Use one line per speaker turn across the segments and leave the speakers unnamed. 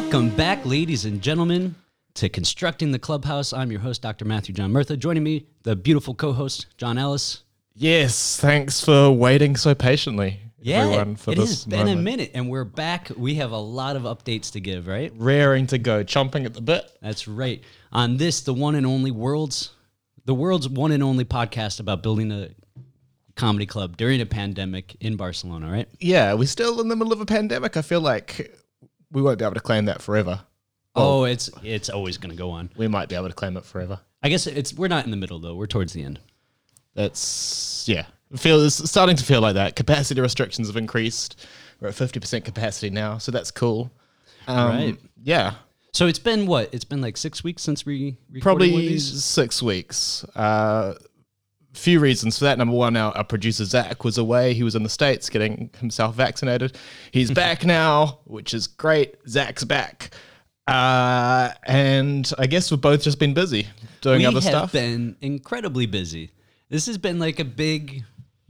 Welcome back, ladies and gentlemen, to Constructing the Clubhouse. I'm your host, Dr. Matthew John Murtha. Joining me, the beautiful co host, John Ellis.
Yes, thanks for waiting so patiently,
Yeah,
everyone, for
it
this
has been a minute, and we're back. We have a lot of updates to give, right?
Raring to go, chomping at the bit.
That's right. On this, the one and only world's, the world's one and only podcast about building a comedy club during a pandemic in Barcelona, right?
Yeah, we're still in the middle of a pandemic. I feel like we won't be able to claim that forever.
Oh, it's it's always going to go on.
We might be able to claim it forever.
I guess it's we're not in the middle though. We're towards the end.
That's yeah. It feels it's starting to feel like that. Capacity restrictions have increased. We're at fifty percent capacity now, so that's cool. Um,
Right.
Yeah.
So it's been what? It's been like six weeks since we recorded one of
Probably six weeks. Uh, few reasons for that. Number one, our, our producer Zach was away. He was in the States getting himself vaccinated. He's back now, which is great. Zach's back. Uh, and I guess we've both just been busy doing
we
other
have
stuff.
been incredibly busy. This has been like a big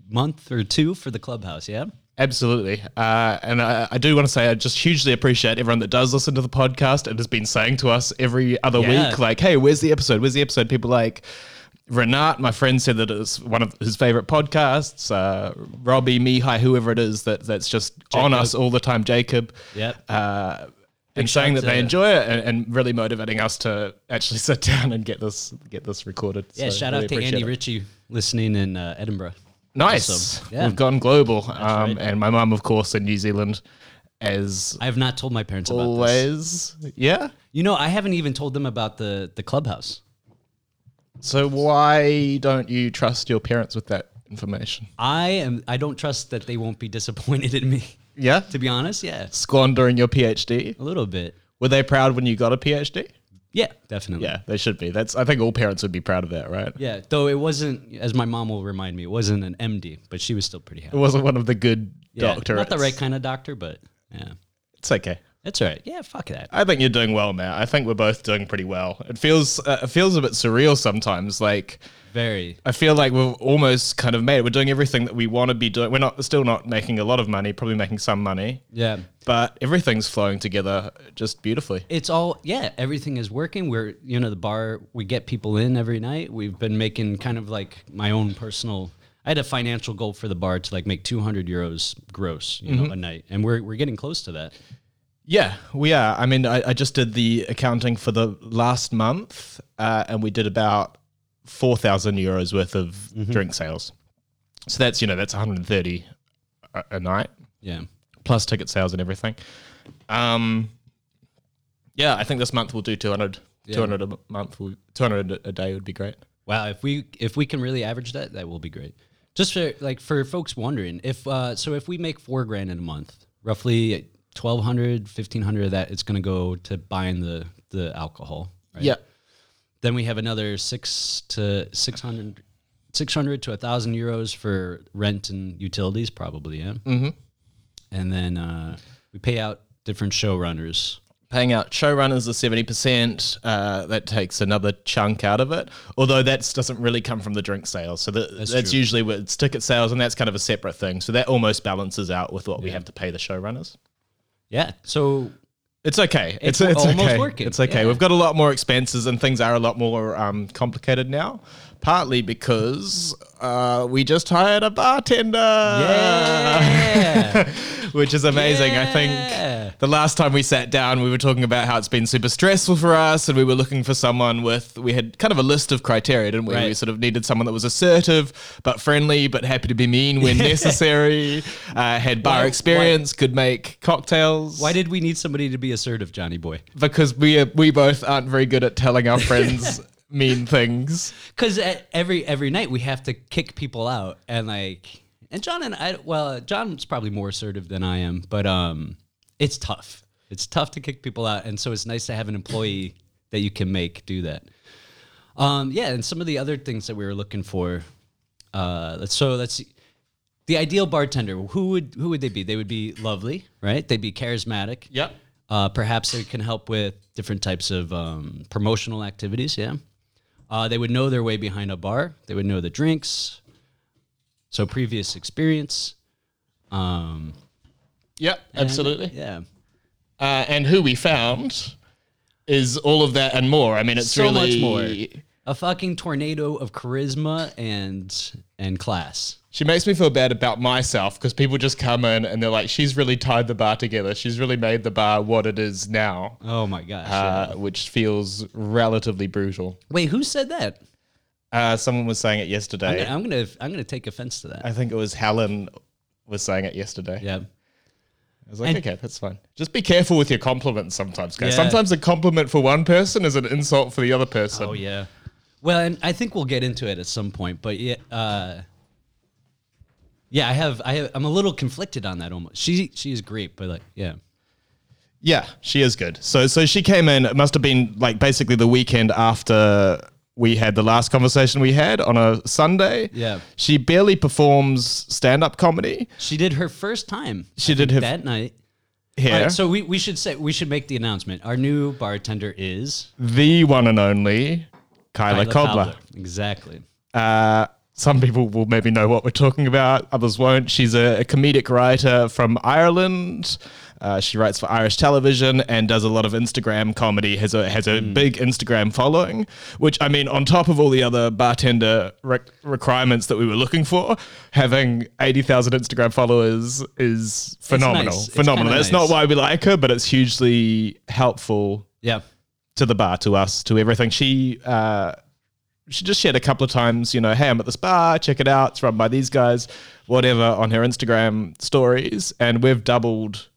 month or two for the clubhouse. Yeah.
Absolutely. Uh, and I, I do want to say I just hugely appreciate everyone that does listen to the podcast and has been saying to us every other
Yeah.
week, like, hey, where's the episode? Where's the episode? People like Renat, my friend, said that it's one of his favorite podcasts. Uh, Robbie, Mihai, whoever it is that that's just on us all the time, Jacob.
Yep.
Uh, and saying that they enjoy it and, and really motivating us to actually sit down and get this get this recorded.
Yeah.
So
shout
really
out to Andy
it.
Ritchie listening in uh, Edinburgh.
Nice.
Awesome. Yeah.
We've gone global. Um,
right.
And my mum, of course, in New Zealand, as
I have not told my parents about this.
always. Yeah.
You know, I haven't even told them about the the clubhouse.
So why don't you trust your parents with that information?
I am. I don't trust that they won't be disappointed in me.
Yeah.
To be honest, yeah,
Squandering your PhD.
a little bit.
Were they proud when you got a PhD?
Yeah, definitely.
Yeah, they should be. That's. I think all parents would be proud of that, right?
Yeah, though it wasn't, as my mom will remind me, it wasn't an MD, but she was still pretty happy.
It wasn't one of the good
Yeah,
doctors.
not the right kind of doctor, but yeah,
It's okay.
That's all right. Yeah, fuck that.
I think you're doing well, Matt. I think we're both doing pretty well. It feels. Uh, it feels a bit surreal sometimes. Like
Very.
I feel like we've almost kind of made it. We're doing everything that we want to be doing. We're not still not making a lot of money, probably making some money,
Yeah,
but everything's flowing together just beautifully.
it's all yeah. Everything is working. We're you know the bar. We get people in every night. We've been making kind of like my own personal. I had a financial goal for the bar to like make 200 euros gross, you know, a night, and we're we're getting close to that.
Yeah, we are. I mean, I, I just did the accounting for the last month, uh, and we did about four thousand euros worth of drink sales. So that's you know that's 130 a, a night
Yeah.
plus ticket sales and everything. Um, yeah, I think this month we'll do 200. 200 a month, 200 a- a day would be great.
Wow, if we if we can really average that, that will be great. Just for like for folks wondering, if uh so if we make 4 grand in a month, roughly 1200, 1500 of that it's going to go to buying the the alcohol, right?
Yeah.
Then we have another 6 to 600 600 to 1000 euros for rent and utilities probably, yeah. Mhm. And then uh we pay out different showrunners.
Paying out showrunners the 70%, uh, that takes another chunk out of it. Although that doesn't really come from the drink sales. So that, that's,
true.
usually it's ticket sales, and that's kind of a separate thing. So that almost balances out with what we have to pay the showrunners.
Yeah. So
It's okay.
It's
It's, it's,
almost
okay.
working.
It's okay.
Yeah.
We've got a lot more expenses and things are a lot more um, complicated now. Partly because uh, we just hired a bartender.
Yeah.
Which is amazing. I think the last time we sat down, we were talking about how it's been super stressful for us, and we were looking for someone with. We had kind of a list of criteria, didn't we? We sort of needed someone that was assertive but friendly, but happy to be mean when necessary. Uh, had bar
Why-
experience, could make cocktails
why did we need somebody to be assertive, Johnny boy?
because we we both aren't very good at telling our friends mean things.
Because every every night we have to kick people out, and like, and John and I, well, John's probably more assertive than I am, but um, it's tough. It's tough to kick people out, and so it's nice to have an employee that you can make do that. Um, yeah, and some of the other things that we were looking for. Uh, so let's see. The ideal bartender, who would who would they be? They would be lovely, right? They'd be charismatic.
Yep.
Uh, perhaps they can help with different types of um, promotional activities. Yeah. Uh, they would know their way behind a bar. They would know the drinks. So previous experience. Um,
Yep.
and-
Absolutely.
Yeah.
Uh, and who we found is all of that and more. I mean, it's
so
really
much more. A fucking tornado of charisma and and class.
She makes me feel bad about myself because people just come in and they're like, "She's really tied the bar together. She's really made the bar what it is now,"
Oh my gosh.
uh, which feels relatively brutal.
Wait, who said that?
Uh, someone was saying it yesterday.
I'm gonna I'm gonna take offense to that.
I think it was Helen was saying it yesterday.
Yeah.
I was like,
And-
okay, that's fine. Just be careful with your compliments sometimes, guys.
Yeah.
Sometimes a compliment for one person is an insult for the other person.
Oh yeah. Well, and I think we'll get into it at some point, but yeah, uh, yeah, I have, I have, I'm a little conflicted on that almost. She, she is great, but like, yeah,
Yeah, she is good. So so she came in, it must have been like basically the weekend after we had the last conversation we had on a Sunday.
Yeah.
She barely performs stand-up comedy
she did her first time.
She
I
did her-
that night.
here.
Right, so we, we should say we should make the announcement. Our new bartender is
the one and only Kyla,
Kyla
Cobbler.
Exactly.
Uh, some people will maybe know what we're talking about, others won't. She's a, a comedic writer from Ireland. Uh, she writes for Irish television and does a lot of Instagram comedy. has a has a big Instagram following, which I mean, on top of all the other bartender re- requirements that we were looking for, having eighty thousand Instagram followers is phenomenal.
nice.
Phenomenal. That's
nice.
not why we like her, but it's hugely helpful
Yeah.
to the bar, to us, to everything. She uh, she just shared a couple of times, you know, hey, I'm at this bar, check it out. It's run by these guys, whatever, on her Instagram stories, and we've doubled,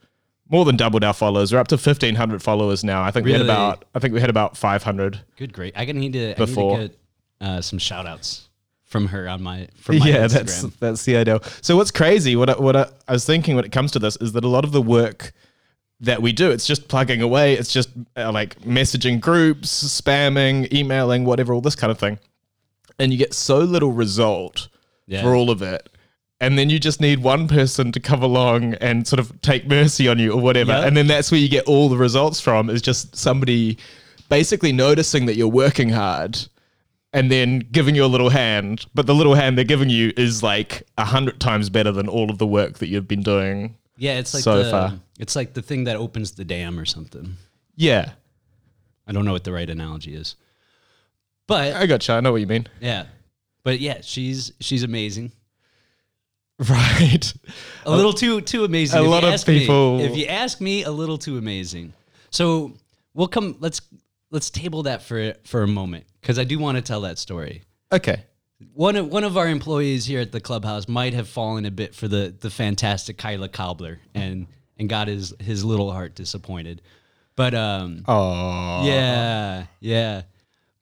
more than doubled our followers. We're up to 1,500 followers now. I think we had about, I think we had about 500.
Good, great. I need to,
Before.
I need to get uh, some shout outs from her on my, from my
yeah,
Instagram.
that's that's the idea. So what's crazy? What I, what I, I was thinking when it comes to this is that a lot of the work that we do, it's just plugging away. It's just uh, like messaging groups, spamming, emailing, whatever, all this kind of thing, and you get so little result
Yeah.
for all of it. And then you just need one person to come along and sort of take mercy on you or whatever.
Yep.
And then that's where you get all the results from is just somebody basically noticing that you're working hard and then giving you a little hand. But the little hand they're giving you is like a hundred times better than all of the work that you've been doing.
yeah, it's like
so
the,
far.
it's like the thing that opens the dam or something.
Yeah.
I don't know what the right analogy is, but
I gotcha. I know what you mean.
yeah, but yeah, she's she's amazing.
Right.
A little too too amazing.
a
If
lot of
ask me-
people-
if you ask me, a little too amazing. So we'll come. Let's let's table that for for a moment because I do want to tell that story.
Okay.
One of one of our employees here at the clubhouse might have fallen a bit for the the fantastic Kyla Cobbler and and got his his little heart disappointed. But um
Oh.
yeah, yeah.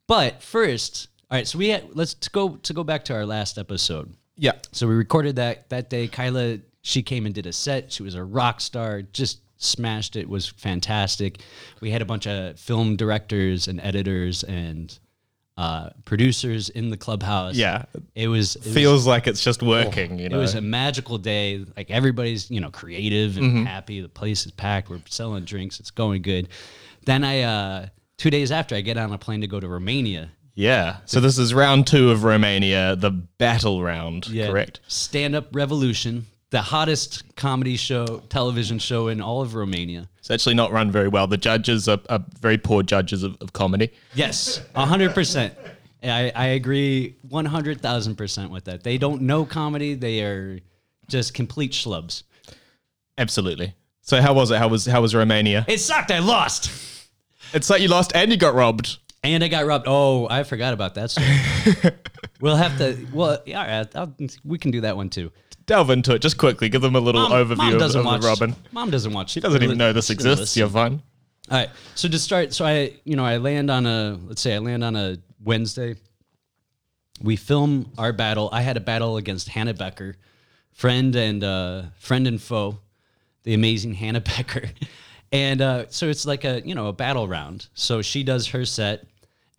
But first, all right, so we had let's to go to go back to our last episode.
Yeah.
So we recorded that that day. Kyla, she came and did a set. She was a rock star, just smashed it. Was fantastic. We had a bunch of film directors and editors and uh, producers in the clubhouse.
Yeah.
it was it was-
Feels like it's just working, you know.
it was a magical day. Like everybody's, you know, creative and
Mm-hmm.
happy. The place is packed. We're selling drinks. It's going good. Then I, uh, two days after, I get on a plane to go to Romania.
Yeah. So this is round two of Romania, the battle round, Yeah. correct?
Stand Up Revolution, the hottest comedy show, television show in all of Romania.
It's actually not run very well. The judges are, are very poor judges of, of comedy.
Yes, hundred percent. I, I agree one hundred thousand percent with that. They don't know comedy. They are just complete schlubs.
Absolutely. So how was it? How was how was Romania?
It sucked. I lost.
It's like you lost and you got robbed.
And I got robbed. Oh, I forgot about that. Story. we'll have to. Well, yeah, I'll, we can do that one too.
Delve into it just quickly. Give them a little
Mom,
overview
Mom
of, of
watch.
Robin.
Mom doesn't watch.
She doesn't even know this exists. You're fine.
All right. So to start, so I, you know, I land on a, let's say I land on a Wednesday. We film our battle. I had a battle against Hannah Becker, friend and uh, friend and foe, the amazing Hannah Becker, and uh, so it's like a, you know, a battle round. So she does her set,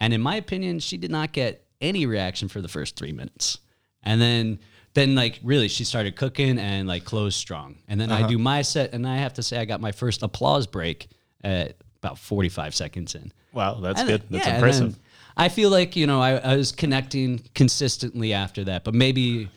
and in my opinion, she did not get any reaction for the first three minutes, and then. Then like really she started cooking and like closed strong. And then I do my set and I have to say I got my first applause break at about 45 seconds in.
Wow, that's
And
good.
then-
That's
yeah, and
impressive.
I feel like, you know, I, I was connecting consistently after that, but maybe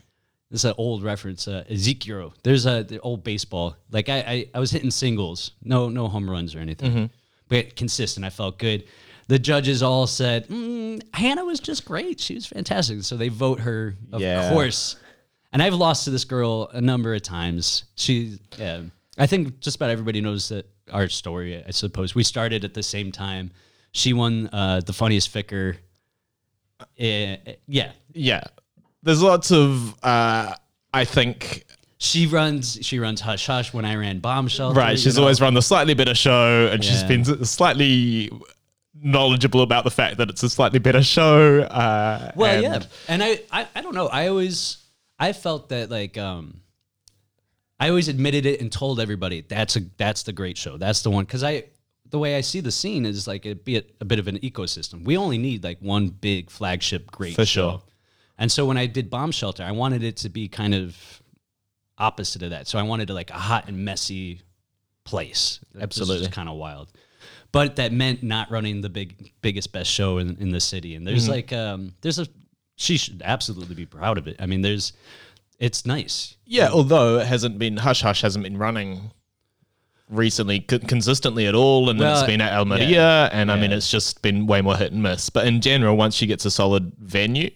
this is an old reference. Uh, Ezekiel. There's a the old baseball. Like I, I, I was hitting singles, no no home runs or anything, but consistent. I felt good. The judges all said mm, Hannah was just great. She was fantastic. So they vote her, of
Yeah.
course. And I've lost to this girl a number of times. She, yeah, I think just about everybody knows that our story. I suppose we started at the same time. She won uh, the funniest ficker. Uh, yeah,
Yeah. There's lots of, uh, I think,
she runs. She runs hush hush when I ran bombshell.
right. She's
know?
always run the slightly better show, and she's been slightly knowledgeable about the fact that it's a slightly better show. Uh,
Well,
and-
yeah, and I, I, I don't know. I always, I felt that like, um, I always admitted it and told everybody that's a that's the great show. That's the one because I, the way I see the scene is like it be a, a bit of an ecosystem. We only need like one big flagship great
For
show.
sure.
And so when I did Bomb Shelter, I wanted it to be kind of opposite of that. So I wanted to like a hot and messy place.
Absolutely.
kind of wild. But that meant not running the big biggest best show in, in the city. And there's like um there's a she should absolutely be proud of it. I mean there's it's nice.
Yeah, although it hasn't been Hush Hush hasn't been running recently co- consistently at all, and then
Well,
it's been at El
yeah.
Maria, and I mean it's just been way more hit and miss. But in general, once she gets a solid venue,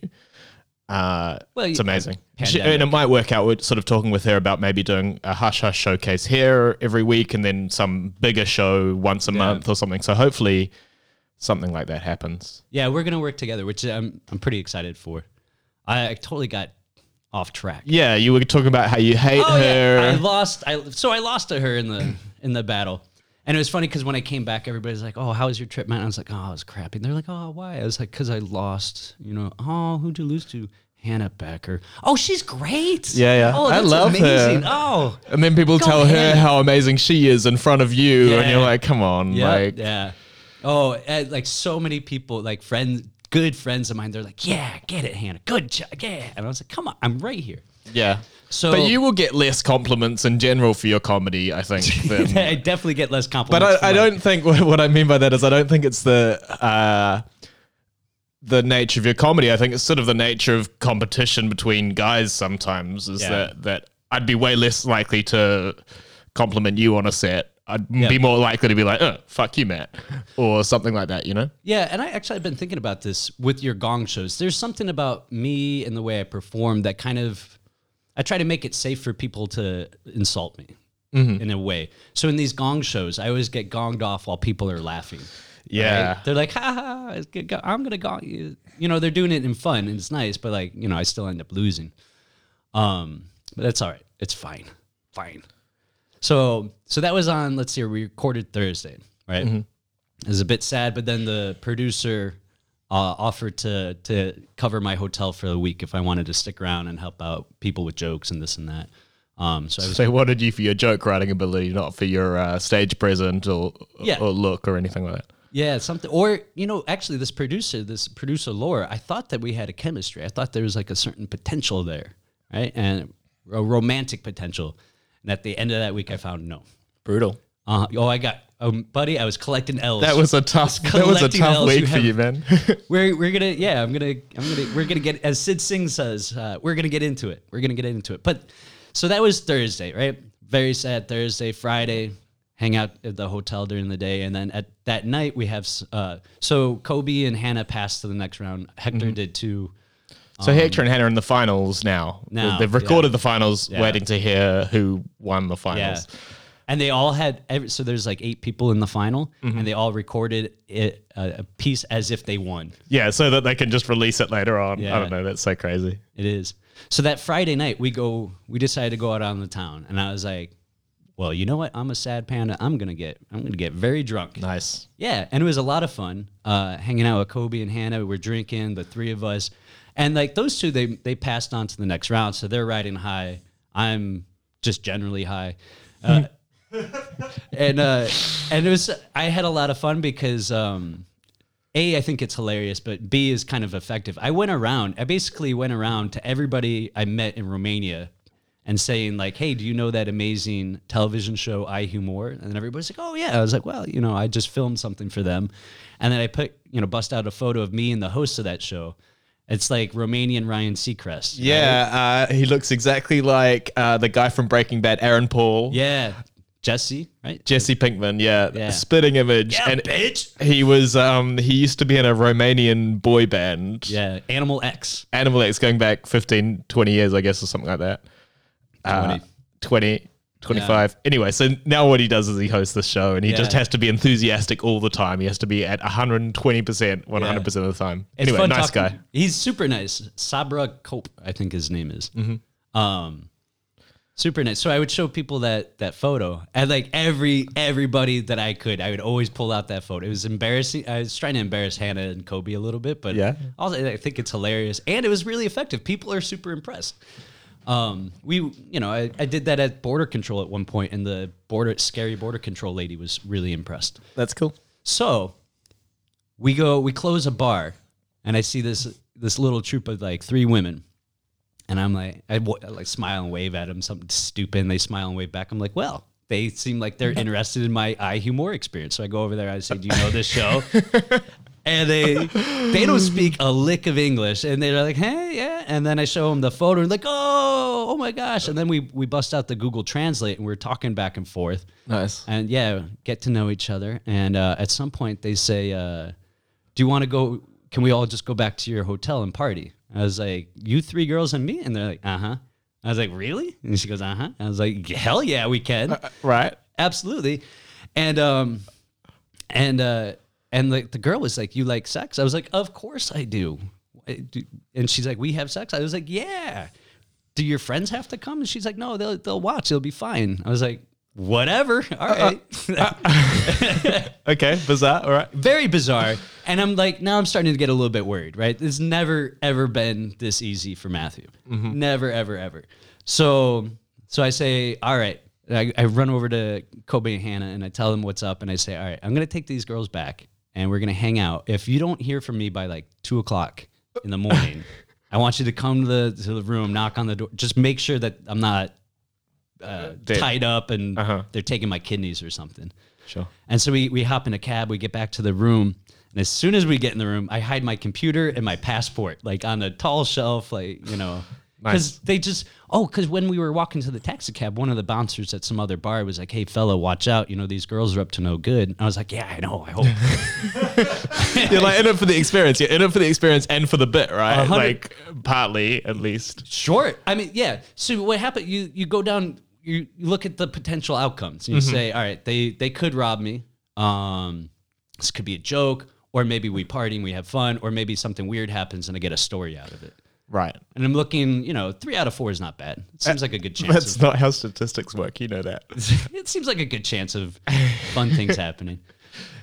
uh,
Well,
it's amazing. She, and it might work out. We're sort of talking with her about maybe doing a Hush Hush showcase here every week, and then some bigger show once a month or something. So hopefully, something like that happens.
Yeah, we're gonna work together, which I'm I'm pretty excited for. I, I totally got off track.
Yeah, you were talking about how you hate
Oh
her.
yeah, I lost. I so I lost to her in the in the battle, and it was funny because when I came back, everybody's like, "Oh, how was your trip, man?" I was like, "Oh, it was crappy." And they're like, "Oh, why?" I was like, "Cause I lost." You know, oh, who'd you lose to? Hannah Becker. Oh, she's great.
Yeah, yeah.
Oh,
I
that's
love her.
Oh,
And then people
Go
tell her how amazing she is in front of you, and you're like, "Come on!"
yeah,
Like,
yeah. Oh, and, like so many people, like friends, good friends of mine. They're like, "Yeah, get it, Hannah. Good job. Yeah." And I was like, "Come on, I'm right here."
yeah.
So,
But you will get less compliments in general for your comedy, I think. Than,
I definitely get less
but
compliments.
I, I don't think what I mean by that is I don't think it's the uh, the nature of your comedy. I think it's sort of the nature of competition between guys. Sometimes is
Yeah.
that that I'd be way less likely to compliment you on a set. I'd
Yeah.
be more likely to be like, "Oh, fuck you, Matt," or something like that. You know?
Yeah, and I actually have been thinking about this with your gong shows. There's something about me and the way I perform that kind of I try to make it safe for people to insult me
Mm-hmm.
in a way. So in these gong shows, I always get gonged off while people are laughing.
Yeah.
right? They're like, ha ha, I'm gonna gong you. You know, they're doing it in fun and it's nice, but like, you know, I still end up losing. Um, but that's all right. It's fine. Fine. So so that was on, let's see, we recorded Thursday, right?
Mm-hmm.
It was a bit sad, but then the producer uh, offered to to cover my hotel for the week if I wanted to stick around and help out people with jokes and this and that. Um, so I was
So they wanted you for your joke writing ability, not for your uh, stage present or
Yeah.
or look or anything like that.
Yeah, something. Or you know, actually, this producer, this producer Laura, I thought that we had a chemistry. I thought there was like a certain potential there, right, and a romantic potential. And at the end of that week, I found no.
Brutal.
Uh, oh, I got, um, buddy, I was collecting L's.
That was a tough. That was a tough
Ls.
week
You
for
have-
you, man.
we're we're gonna yeah I'm gonna I'm gonna we're gonna get as Sid Singh says uh, we're gonna get into it we're gonna get into it but so that was Thursday right very sad Thursday Friday hang out at the hotel during the day and then at that night we have uh, so Kobe and Hannah passed to the next round Hector did too
so Hector and Hannah are in the finals now.
Now,
They've
yeah.
recorded the finals,
Yeah.
waiting to hear who won the
yeah
finals.
And they all had every, so there's like eight people in the final and they all recorded it uh, a piece as if they won
Yeah, so that they can just release it later on.
Yeah.
I don't know. That's so crazy.
It is. So that Friday night, we go. We decided to go out on the town, and I was like, "Well, you know what? I'm a sad panda. I'm gonna get. I'm gonna get very drunk."
Nice.
Yeah, and it was a lot of fun. Uh, hanging out with Kobe and Hannah. We're drinking, the three of us, and like those two, they they passed on to the next round, so they're riding high. I'm just generally high. Uh, and uh, and it was I had a lot of fun because um, a I think it's hilarious, but B is kind of effective. I went around. I basically went around to everybody I met in Romania. And saying like, "Hey, do you know that amazing television show iUmor?" And everybody's like, "Oh yeah." I was like, "Well, you know, I just filmed something for them," and then I put, you know, bust out a photo of me and the host of that show, It's like Romanian Ryan Seacrest.
Yeah, uh, he looks exactly like uh, the guy from Breaking Bad, Aaron Paul.
Yeah. Jesse, right?
Jesse Pinkman, yeah,
Yeah.
spitting image,
Yeah,
and
bitch.
he was um he used to be in a Romanian boy band,
Yeah. Animal X.
Animal X, going back 15, 20 years, I guess, or something like that. Uh, 20, 25. Anyway, so now what he does is he hosts this show, and he just has to be enthusiastic all the time. He has to be at one hundred and twenty percent, one hundred percent of the time.
It's
Anyway, nice
talking-
guy.
He's super nice. Sabra Cope, I think his name is.
Mm-hmm.
Um, super nice. So I would show people that that photo, and like every everybody that I could, I would always pull out that photo. It was embarrassing. I was trying to embarrass Hannah and Kobe a little bit, but
Yeah.
also I think it's hilarious, and it was really effective. People are super impressed. Um, we, you know, I, I did that at border control at one point, and the border scary border control lady was really impressed.
That's cool.
So we go, we close a bar, and I see this this little troop of like three women, and I'm like, I, like smile and wave at them, something stupid, and they smile and wave back. I'm like, well, they seem like they're interested in my iUmor experience. So I go over there, I say, do you know this show? and they they don't speak a lick of English, and they're like, "Hey, yeah." And then I show them the photo, and like, "Oh, oh my gosh!" And then we we bust out the Google Translate, and we're talking back and forth,
Nice.
and yeah, get to know each other. And uh, at some point, they say, uh, "Do you want to go? Can we all just go back to your hotel and party?" I was like, "You three girls and me," and they're like, "Uh huh." I was like, "Really?" And she goes, "Uh huh." I was like, "Hell yeah, we can."
Right.
absolutely and um and uh and like the girl was like you like sex i was like of course i do I do- and she's like we have sex i was like yeah do your friends have to come and she's like no they'll, they'll watch it'll be fine i was like whatever. All right. Uh-uh.
Okay. Bizarre. All right.
very bizarre. And i'm like now i'm starting to get a little bit worried right? It's never ever been this easy for matthew. Mm-hmm. Never ever ever. So so i say all right. I, I run over to kobe and hannah and i tell them what's up and i say all right i'm gonna take these girls back and we're gonna hang out. If you don't hear from me by like two o'clock in the morning i want you to come to the to the room knock on the door. Just make sure that i'm not uh,
Dead.
tied up and
Uh-huh.
they're taking my kidneys or something
Sure.
and so we, we hop in a cab, we get back to the room. And as soon as we get in the room, I hide my computer and my passport, like on a tall shelf, like, you know, because they just, oh, because when we were walking to the taxi cab, one of the bouncers at some other bar was like, hey, fella, watch out. You know, these girls are up to no good. And I was like, yeah, I know. I hope.
You're like in it for the experience. You're in it for the experience and for the bit, right? Like partly, at least.
Short. I mean, yeah. So what happened? You you go down. You, you look at the potential outcomes. And you say, all right, they they could rob me. Um, this could be a joke, or maybe we party and we have fun, or maybe something weird happens and I get a story out of it.
Right.
And I'm looking, you know, three out of four is not bad. It seems like a good chance.
That's
Of,
not how statistics work. You know that.
it seems like a good chance of fun things happening.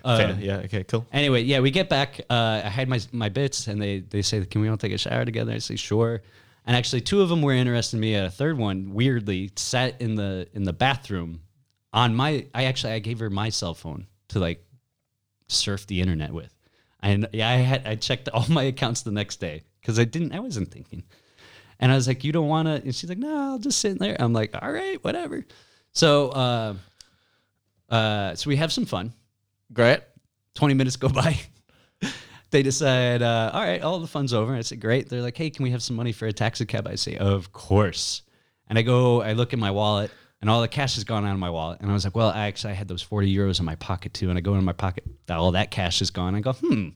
Fair. Yeah. Okay. Cool.
Anyway, yeah, we get back. Uh, I had my my bits, and they they say, "Can we all take a shower together?" I say, "Sure." And actually, two of them were interested in me. A third one, weirdly, sat in the in the bathroom on my. I actually I gave her my cell phone to like surf the internet with. And yeah, I had I checked all my accounts the next day because I didn't. I wasn't thinking. And I was like, "You don't want to?" And she's like, "No, I'll just sit in there." I'm like, "All right, whatever." So, uh, uh, so we have some fun.
Great.
20 minutes go by. they decide, uh, all right, all the fun's over. I say, great. They're like, hey, can we have some money for a taxi cab? I say, of course. And I go, I look at my wallet, and all the cash has gone out of my wallet. And I was like, well, I actually I had those 40 euros in my pocket too. And I go in my pocket, all that cash is gone. I go, hmm,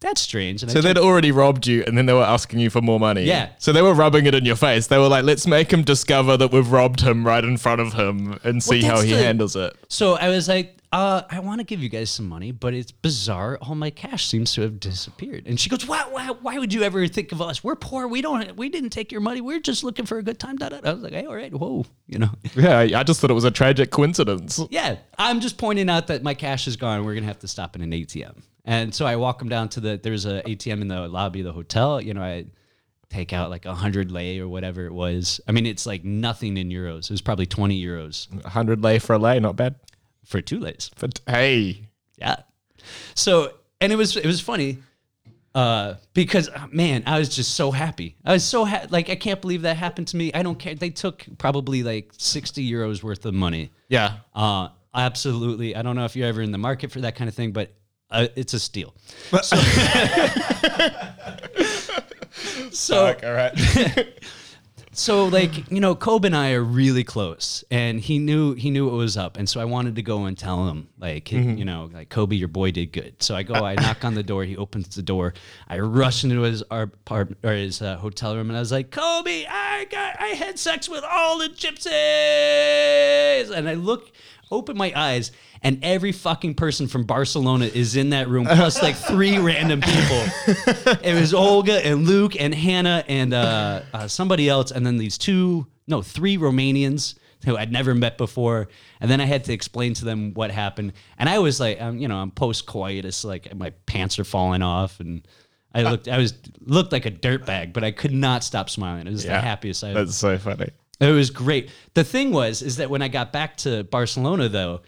that's strange. And
So they'd already robbed you, and then they were asking you for more money.
Yeah.
So they were rubbing it in your face. They were like, "Let's make him discover that we've robbed him right in front of him, and see how he
the-
handles it."
So I was like, uh, I want to give you guys some money, but it's bizarre. All my cash seems to have disappeared. And she goes, why, why, why would you ever think of us? We're poor. We don't, we didn't take your money. We're just looking for a good time. Da, da, da. I was like, hey, all right, whoa, you know.
Yeah, I just thought it was a tragic coincidence.
Yeah, I'm just pointing out that my cash is gone. We're gonna have to stop in an ATM. And so I walk them down to the. There's a ATM in the lobby of the hotel. You know, I take out like a hundred lei or whatever it was. I mean, it's like nothing in euros. It was probably 20 euros
hundred lei for a lei, not bad.
For two leis.
But hey,
Yeah. So and it was it was funny uh, because uh, man, I was just so happy. I was so ha- like I can't believe that happened to me. I don't care. They took probably like sixty euros worth of money.
yeah,
Uh, absolutely. I don't know if you're ever in the market for that kind of thing, but uh, it's a steal. So, So
Fuck, all right.
so like you know Kobe and I are really close and he knew he knew what was up and so I wanted to go and tell him like
Mm-hmm.
you know like Kobe your boy did good so I go I knock on the door he opens the door I rush into his apartment or his uh, hotel room and I was like Kobe I got I had sex with all the gypsies and I look open my eyes and every fucking person from Barcelona is in that room plus like three random people it was Olga and Luke and Hannah and uh, uh, somebody else, and then these two, no, three Romanians who I'd never met before. And then I had to explain to them what happened. And I was like, um, you know, I'm post coitus, like my pants are falling off, and I looked, I was looked like a dirtbag, but I could not stop smiling. It was the happiest I.
That's so funny.
It was great. The thing was, is that when I got back to Barcelona, though,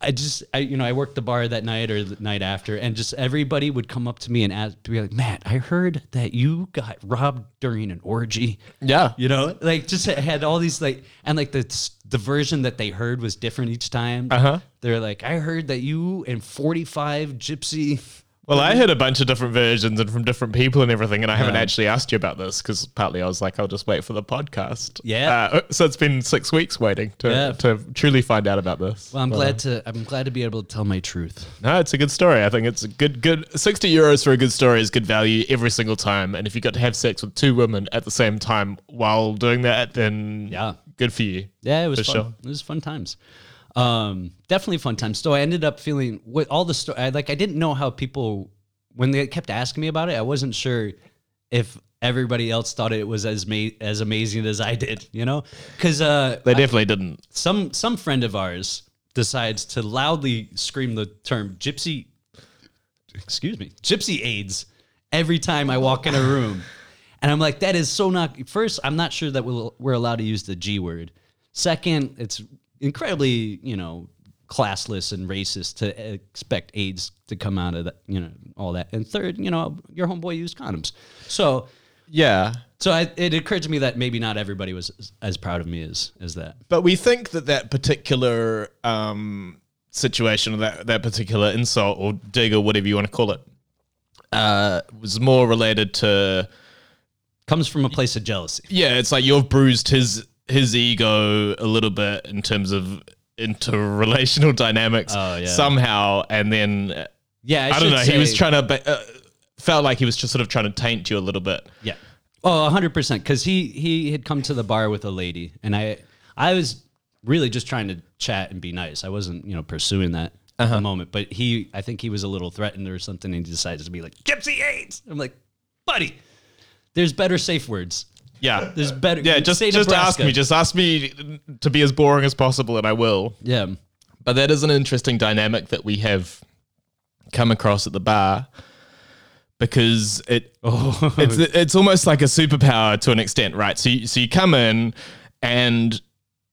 I just, I, you know, I worked the bar that night or the night after, and just everybody would come up to me and ask, be like, Matt, I heard that you got robbed during an orgy.
Yeah.
You know, like just had all these like, and like the the version that they heard was different each time.
Uh huh.
They're like, I heard that you and forty five gypsy.
Well, I heard a bunch of different versions and from different people and everything, and I haven't
Yeah.
actually asked you about this because partly I was like, I'll just wait for the podcast.
Yeah.
Uh, so it's been six weeks waiting to,
Yeah.
to truly find out about this.
Well, I'm
But,
glad to, I'm glad to be able to tell my truth.
No, it's a good story. I think it's a good, good. Sixty euros for a good story is good value every single time. And if you got to have sex with two women at the same time while doing that, then
Yeah.
good for you.
Yeah, it was
For
fun.
sure.
It was fun times. Um, definitely fun time. So I ended up feeling with all the story. I, like I didn't know how people when they kept asking me about it. I wasn't sure if everybody else thought it was as ma- as amazing as I did. You know, because uh,
They definitely didn't.
some some friend of ours decides to loudly scream the term gypsy excuse me gypsy aids every time i walk in a room and i'm like that is so not first i'm not sure that we'll, we're allowed to use the g word second it's incredibly you know classless and racist to expect aids to come out of that you know all that and third you know your homeboy used condoms so
Yeah.
so I, it occurred to me that maybe not everybody was as, proud of me as as that
But we think that that particular um, situation, or that that particular insult or dig or whatever you want to call it, uh, was more related to
comes from a place of jealousy
yeah. It's like you've bruised his his ego a little bit in terms of interrelational dynamics
Oh, yeah.
somehow, and then
yeah
I, don't
should
know. he was trying to ba- uh, felt like he was just sort of trying to taint you a little bit.
Yeah. Oh, 100% because he he had come to the bar with a lady and I I was really just trying to chat and be nice. I wasn't, you know, pursuing that at
Uh-huh.
the moment, but he I think he was a little threatened or something and he decided to be like, "Gypsy AIDS." I'm like, "Buddy, there's better safe words."
Yeah.
There's better
Yeah, just
say
just ask me. Just ask me to be as boring as possible, and I will.
Yeah.
But that is an interesting dynamic that we have come across at the bar because it
Oh.
it's it's almost like a superpower to an extent, right? So you, so you come in and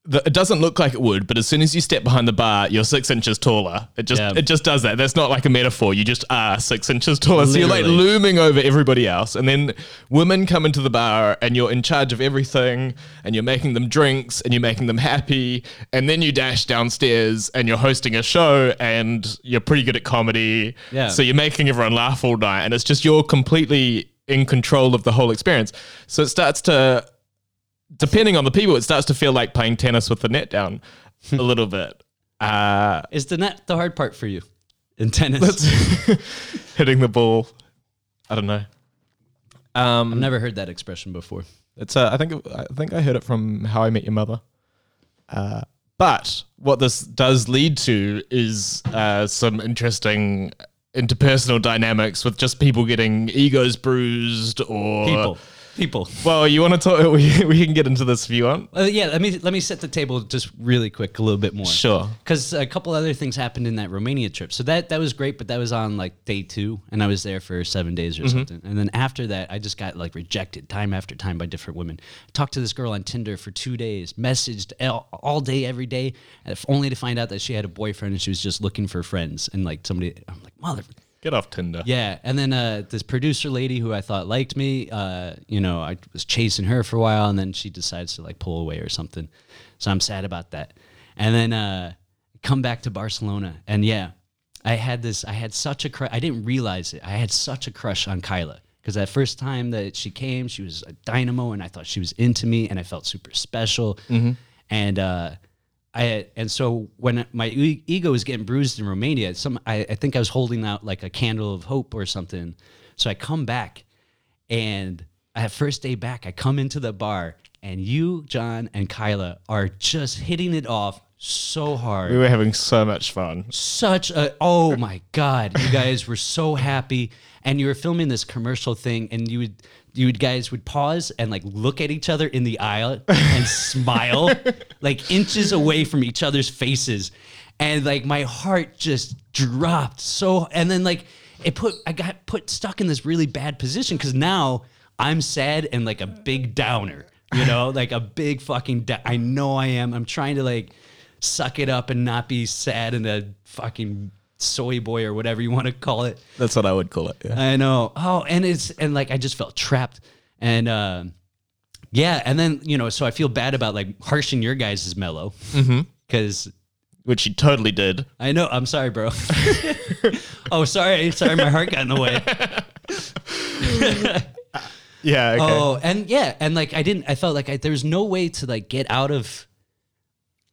the, it doesn't look like it would, but as soon as you step behind the bar, you're six inches taller. It just
Yeah.
it just does that. That's not like a metaphor. You just are six inches taller. So you're like looming over everybody else. And then women come into the bar and you're in charge of everything and you're making them drinks and you're making them happy. And then you dash downstairs and you're hosting a show and you're pretty good at comedy.
Yeah.
So you're making everyone laugh all night. And it's just you're completely in control of the whole experience. So it starts to depending on the people, it starts to feel like playing tennis with the net down a little bit. Uh,
Is the net the hard part for you in tennis?
hitting the ball. I don't know. Um,
I've never heard that expression before.
it's uh, I think I think I heard it from How I Met Your Mother. Uh, but what this does lead to is uh, some interesting interpersonal dynamics with just people getting egos bruised or
People. People.
Well, you want to talk? We, we can get into this if you want.
Uh, yeah, let me let me set the table just really quick, a little bit more.
Sure.
Because a couple other things happened in that Romania trip. So that that was great, but that was on like day two, and I was there for seven days or
Mm-hmm.
something. And then after that, I just got like rejected time after time by different women. talked to this girl on Tinder for two days, messaged all, all day, every day, if only to find out that she had a boyfriend and she was just looking for friends. And like somebody, I'm like, mother.
Get off Tinder.
Yeah, and then uh, this producer lady who I thought liked me, uh, you know, I was chasing her for a while, and then she decides to like pull away or something. So I'm sad about that. And then uh, come back to Barcelona, and yeah, I had this. I had such a crush. I didn't realize it. I had such a crush on Kyla because that first time that she came, she was a dynamo, and I thought she was into me, and I felt super special. And uh, I and so when my ego was getting bruised in Romania, some I, I think I was holding out like a candle of hope or something. So I come back, and I have first day back. I come into the bar, and you, John, and Kyla are just hitting it off so hard.
We were having so much fun.
such a oh my god you guys were so happy. And you were filming this commercial thing and you would you would guys would pause and like look at each other in the aisle and smile like inches away from each other's faces. And like my heart just dropped so and then like it put i got put stuck in this really bad position because now i'm sad and like a big downer you know? Like a big fucking da- i know i am. I'm trying to like suck it up and not be sad and a fucking soy boy or whatever you want to call it.
That's what I would call it. Yeah.
I know. Oh, and it's and like I just felt trapped and uh, yeah, and then you know, so I feel bad about like harshing your guys' mellow because
Which you totally did.
I know. I'm sorry, bro. oh, sorry, sorry, my heart got in the way.
Yeah. Okay.
Oh, and yeah, and like I didn't. I felt like I, there was no way to like get out of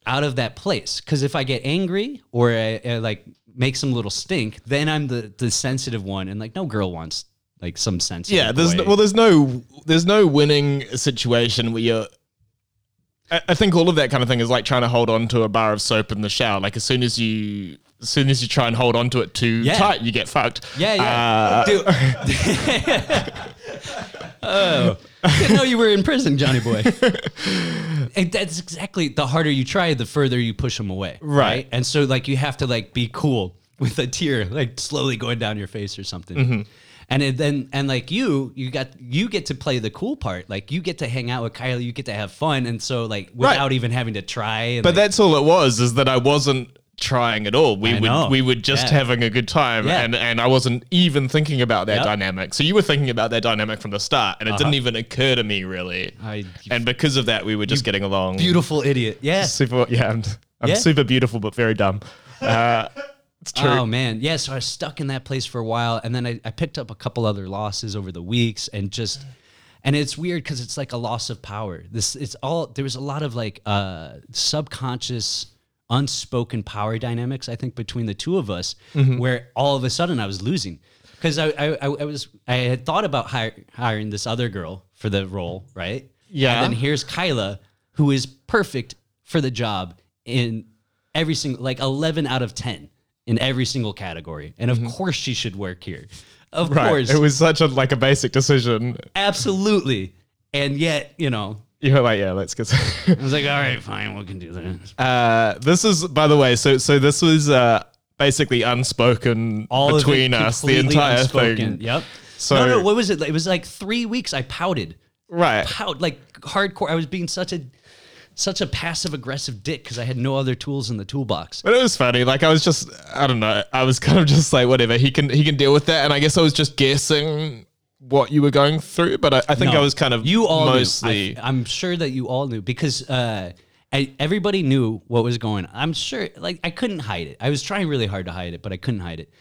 out of that place because if I get angry or I, I like make some little stink, then I'm the the sensitive one, and like no girl wants like some sensitive.
yeah. There's no, well, there's no there's no winning situation where you're. I, I think all of that kind of thing is like trying to hold on to a bar of soap in the shower. Like as soon as you as soon as you try and hold on to it too
Yeah.
tight, you get fucked.
yeah, yeah,
Uh,
dude. oh, didn't know you were in prison, Johnny boy. And that's exactly the harder you try, the further you push them away.
Right.
And so like you have to like be cool with a tear like slowly going down your face or something.
Mm-hmm.
And it then and like you, you got you get to play the cool part. Like you get to hang out with Kylie, you get to have fun, and so like without even having to try. And
But
like,
that's all it was, is that I wasn't trying at all. We
I
would
know.
we were just
Yeah.
having a good time
Yeah.
and, and I wasn't even thinking about that
Yep.
dynamic. So you were thinking about that dynamic from the start and it didn't
Uh-huh.
even occur to me really.
I-
and because of that we were just getting along.
beautiful idiot. Yeah.
Super yeah, I'm, I'm
Yeah.
super beautiful but very dumb. Uh, it's true.
Oh man, yeah. So I was stuck in that place for a while, and then I, I picked up a couple other losses over the weeks, and just, and it's weird because it's like a loss of power. This it's all there was a lot of like uh, subconscious, unspoken power dynamics. I think between the two of us,
Mm-hmm.
where all of a sudden I was losing because I, I I was I had thought about hire, hiring this other girl for the role, right?
Yeah.
And then here's Kyla, who is perfect for the job in every single like 11 out of 10 in every single category and of course she should work here of
Mm-hmm. right.
course
It was such a like a basic decision.
absolutely and yet you know
You were like, yeah, let's get
i was like all right fine we can do this
Uh, this is, by the way, so so this was uh, basically unspoken
all
between us, the entire
unspoken.
thing.
yep
So-
no no what was it it was like three weeks i pouted
Right.
pout like hardcore i was being such a such a passive aggressive dick because i had no other tools in the toolbox
But it was funny. Like I was just, I don't know. I was kind of just like, whatever. He can he can deal with that. And I guess I was just guessing what you were going through. But I, I think
No.
I was kind of
you all
mostly.
I, am sure that you all knew because uh, I, everybody knew what was going. on. I'm sure, like I couldn't hide it. I was trying really hard to hide it, but I couldn't hide it.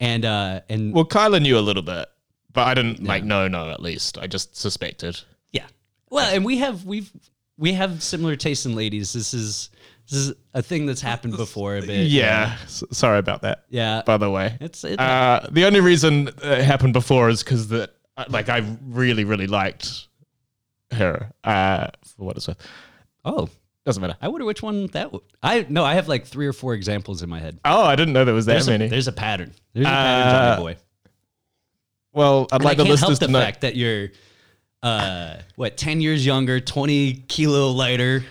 And uh, and
well, Kyla knew a little bit, but I didn't like no, No, at least I just suspected.
yeah, well, and we have we've we have similar tastes in ladies. This is this is a thing that's happened before a bit.
Yeah. Sorry about that.
yeah.
By the way,
It's it,
uh, the only reason it happened before is because that, like, I really, really liked her. Uh, for what it's worth,
oh.
doesn't matter.
I wonder which one that would. I no, I have like three or four examples in my head.
Oh, I didn't know there was that
There's, a,
many.
there's a pattern. There's a pattern,
Uh,
Johnny boy.
well, I'd
And
like
I
the
can't help the
to know.
fact that you're, uh, what, 10 years younger, 20 kilo lighter.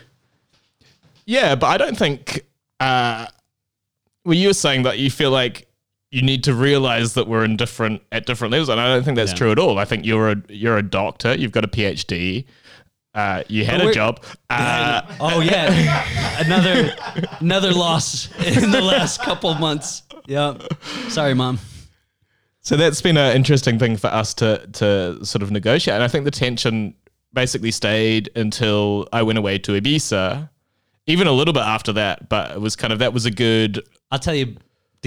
Yeah, but I don't think. Uh, well, you were saying that you feel like you need to realize that we're in different at different levels, and I don't think that's
Yeah.
true at all. I think you're a you're a doctor. You've got a PhD. Uh, you had a job. Uh,
oh yeah, another another loss in the last couple months. Yeah, sorry, mom.
so that's been an interesting thing for us to to sort of negotiate, and I think the tension basically stayed until I went away to Ibiza. Even a little bit after that, but it was kind of that was a good
I'll tell you,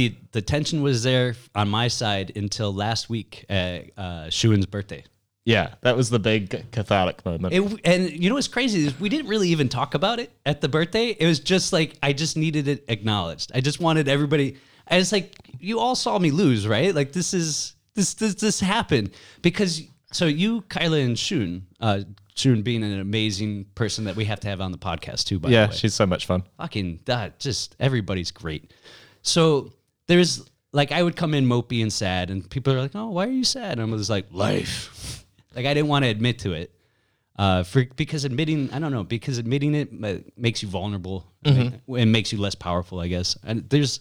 the the tension was there on my side until last week at uh, Shuin's birthday.
Yeah, that was the big cathartic moment.
It, and you know what's crazy is we didn't really even talk about it at the birthday. It was just like I just needed it acknowledged. I just wanted everybody. I was like, you all saw me lose, right? Like this is this this this happened because so you, Kyla, and Shun, uh, Shun being an amazing person that we have to have on the podcast too. By
yeah,
the way,
she's so much fun.
fucking that just everybody's great. So there's like I would come in mopey and sad, and people are like, "Oh, why are you sad?" And I was like, "Life." like I didn't want to admit to it, uh, for because admitting I don't know because admitting it uh, makes you vulnerable and makes you less powerful, I guess. And there's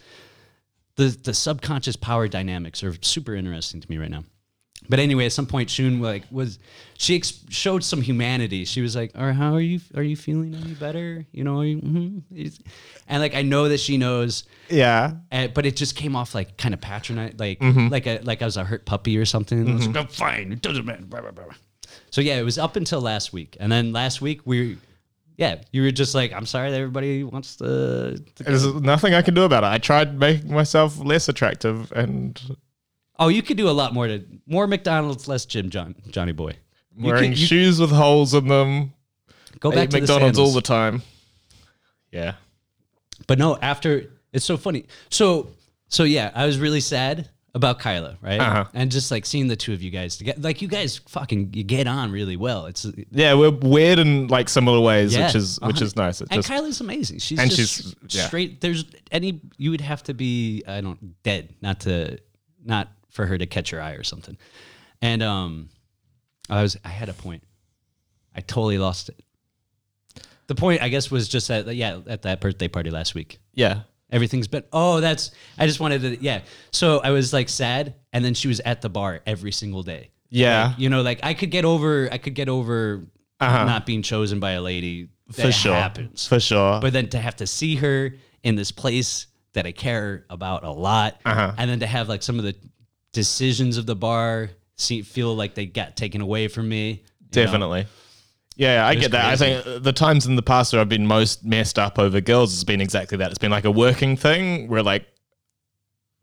the the subconscious power dynamics are super interesting to me right now. But anyway, at some point, Shun like was she ex- showed some humanity. She was like, "Or how are you? Are you feeling any better? You know?" You, mhm." And like I know that she knows,
Yeah.
and, but it just came off like kind of patronizing, like mm-hmm. like a like I was a hurt puppy or something. Mm-hmm. I was like, "I'm fine. It doesn't matter." Blah, blah, blah. So yeah, it was up until last week, and then last week we, yeah, you were just like, "I'm sorry that everybody wants to." to
There's nothing I can do about it. I tried making myself less attractive and
oh, you could do a lot more to more McDonald's, less Jim John Johnny Boy. You
wearing
could- you-
shoes with holes in them.
go
Eat
back to
McDonald's
the
all
sandals.
the time. Yeah.
But no, after it's so funny. So so yeah, I was really sad about Kyla, right?
Uh-huh.
And just like seeing the two of you guys together, like you guys fucking you get on really well. It's
Yeah, we're weird in like similar ways,
yeah,
which is which
uh-huh.
is nice.
And
just
Kyla's amazing. She's
and
just
she's- yeah.
straight. There's any you would have to be I don't dead not to not for her to catch her eye or something. And um, I was I had a point. I totally lost it. The point I guess was just that yeah at that birthday party last week.
yeah.
Everything's been. Oh, that's. I just wanted to. Yeah. So I was like sad, and then she was at the bar every single day.
Yeah.
You know, like I could get over. I could get over
Uh-huh.
not being chosen by a lady. That
For sure.
happens.
For sure.
But then to have to see her in this place that I care about a lot,
Uh-huh.
and then to have like some of the decisions of the bar see, feel like they got taken away from me. you know?
Definitely. Yeah, I get that. I think the times in the past where I've been most messed up over girls has been exactly that. It's been like a working thing where like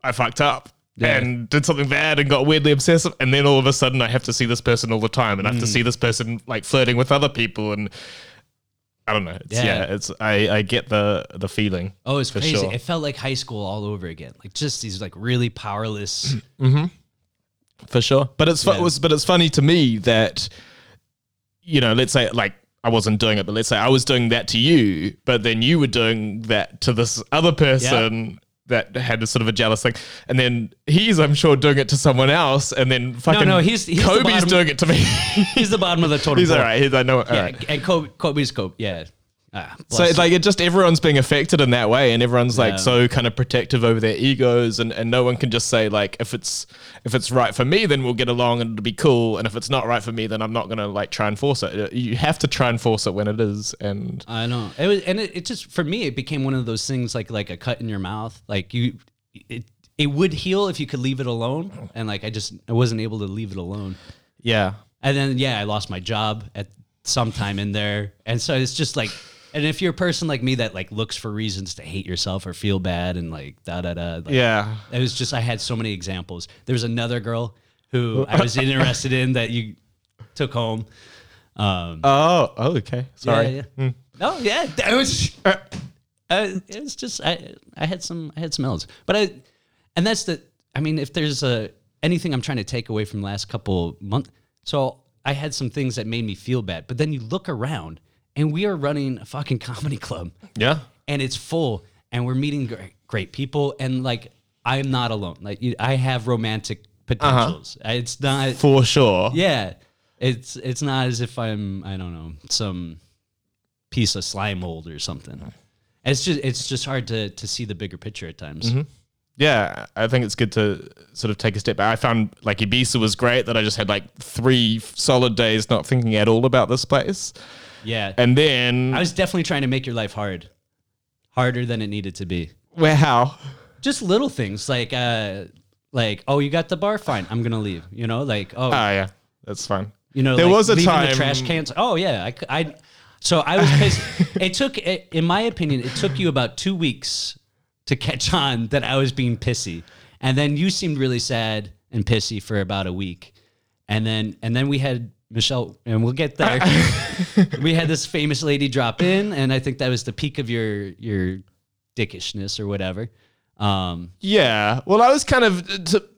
I fucked up
Yeah.
and did something bad and got weirdly obsessive, and then all of a sudden I have to see this person all the time, and I have
Mm.
to see this person like flirting with other people, and I don't know. It's, yeah.
Yeah.
it's I I get the the feeling.
Oh, it's
For
crazy.
sure.
It felt like high school all over again. Like just these like really powerless. Mm-hmm.
for sure. But it's
Yeah.
was but it's funny to me that you know, let's say like I wasn't doing it, but let's say I was doing that to you, but then you were doing that to this other person that had a sort of a jealous thing, and then he's I'm sure doing it to someone else, and then fucking
no, he's- he's
Kobe's
bottom-
doing it to me.
He's the bottom of the totem
he's
pole.
all right. He's, I know. All
Yeah,
right.
and Kobe, Kobe's Kobe. Yeah. Ah,
So like it just everyone's being affected in that way, and everyone's like
Yeah.
so kind of protective over their egos, and, and no one can just say like if it's if it's right for me, then we'll get along and it'll be cool, and if it's not right for me, then I'm not gonna like try and force it. You have to try and force it when it is, and
I know. It was, and it, it just for me, it became one of those things like like a cut in your mouth. Like you, it it would heal if you could leave it alone, and like I just I wasn't able to leave it alone.
yeah,
And then yeah, I lost my job at some time in there, and so it's just like. And if you're a person like me that like looks for reasons to hate yourself or feel bad and like da da da, like,
yeah,
It was just I had so many examples. There was another girl who I was interested in that you took home. Um,
oh, oh, okay, sorry.
Yeah, yeah. No, yeah, that was. Uh, it was just I. I had some. I had some L's, but I, and that's the. I mean, if there's a anything I'm trying to take away from the last couple months, so I had some things that made me feel bad. But then you look around, and we are running a fucking comedy club,
yeah,
and it's full, and we're meeting great, great people, and like I'm not alone. Like I have romantic potentials. Uh-huh. It's not.
for sure.
Yeah, it's it's not as if I'm I don't know some piece of slime mold or something. It's just it's just hard to to see the bigger picture at times. Mm-hmm.
yeah, I think it's good to sort of take a step back. I found like Ibiza was great that I just had like three solid days not thinking at all about this place.
Yeah,
And then,
I was definitely trying to make your life hard, harder than it needed to be.
where how?
Just little things like uh like oh you got the bar fine I'm gonna leave you know like oh
Oh, yeah, that's fine.
You know,
there
like
was a time.
the trash cans. Oh yeah, I, I so I was pissed. it took, it, in my opinion, it took you about two weeks to catch on that I was being pissy. And then you seemed really sad and pissy for about a week. And then and then we had Michelle and we'll get there. we had this famous lady drop in and I think that was the peak of your your dickishness or whatever. Um
Yeah. Well, I was kind of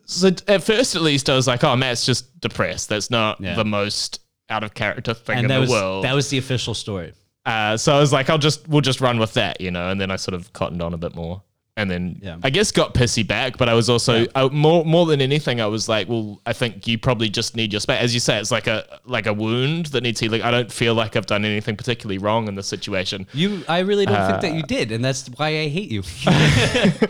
so, at first, at least, I was like, "Oh, Matt's just depressed. That's not
Yeah.
the most out of character thing in
and that
the
was
world."
that was the official story.
uh, so I was like, "I'll just we'll just run with that," you know. And then I sort of cottoned on a bit more, and then
Yeah.
I guess got pissy back. But I was also I, more more than anything, I was like, "Well, I think you probably just need your space." As you say, it's like a like a wound that needs healing. I don't feel like I've done anything particularly wrong in this situation.
You I really don't think
Uh,
that you did, and that's why I hate you.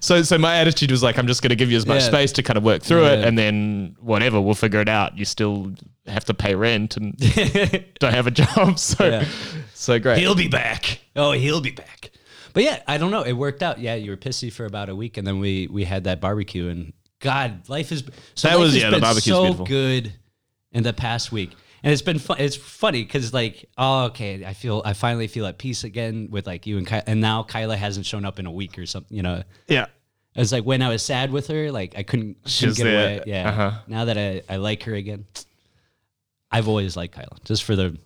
So, so my attitude was like, I'm just going to give you as much
Yeah.
space to kind of work through it, and then whatever, we'll figure it out. You still have to pay rent and don't have a job, so
Yeah.
so great.
he'll be back. Oh, he'll be back. But yeah, I don't know. It worked out. Yeah, you were pissy for about a week, and then we we had that barbecue, and God, life is so
That was-
has
yeah, the
been
barbecue's
so
beautiful.
good in the past week, and it's been fun. It's funny because like, oh, okay, I feel I finally feel at peace again with like you and Kyla, and now Kyla hasn't shown up in a week or something. You know,
Yeah,
it was like when I was sad with her, like I couldn't, couldn't get away. Yeah.
Uh-huh.
Now that I, I like her again, I've always liked Kyla, just for the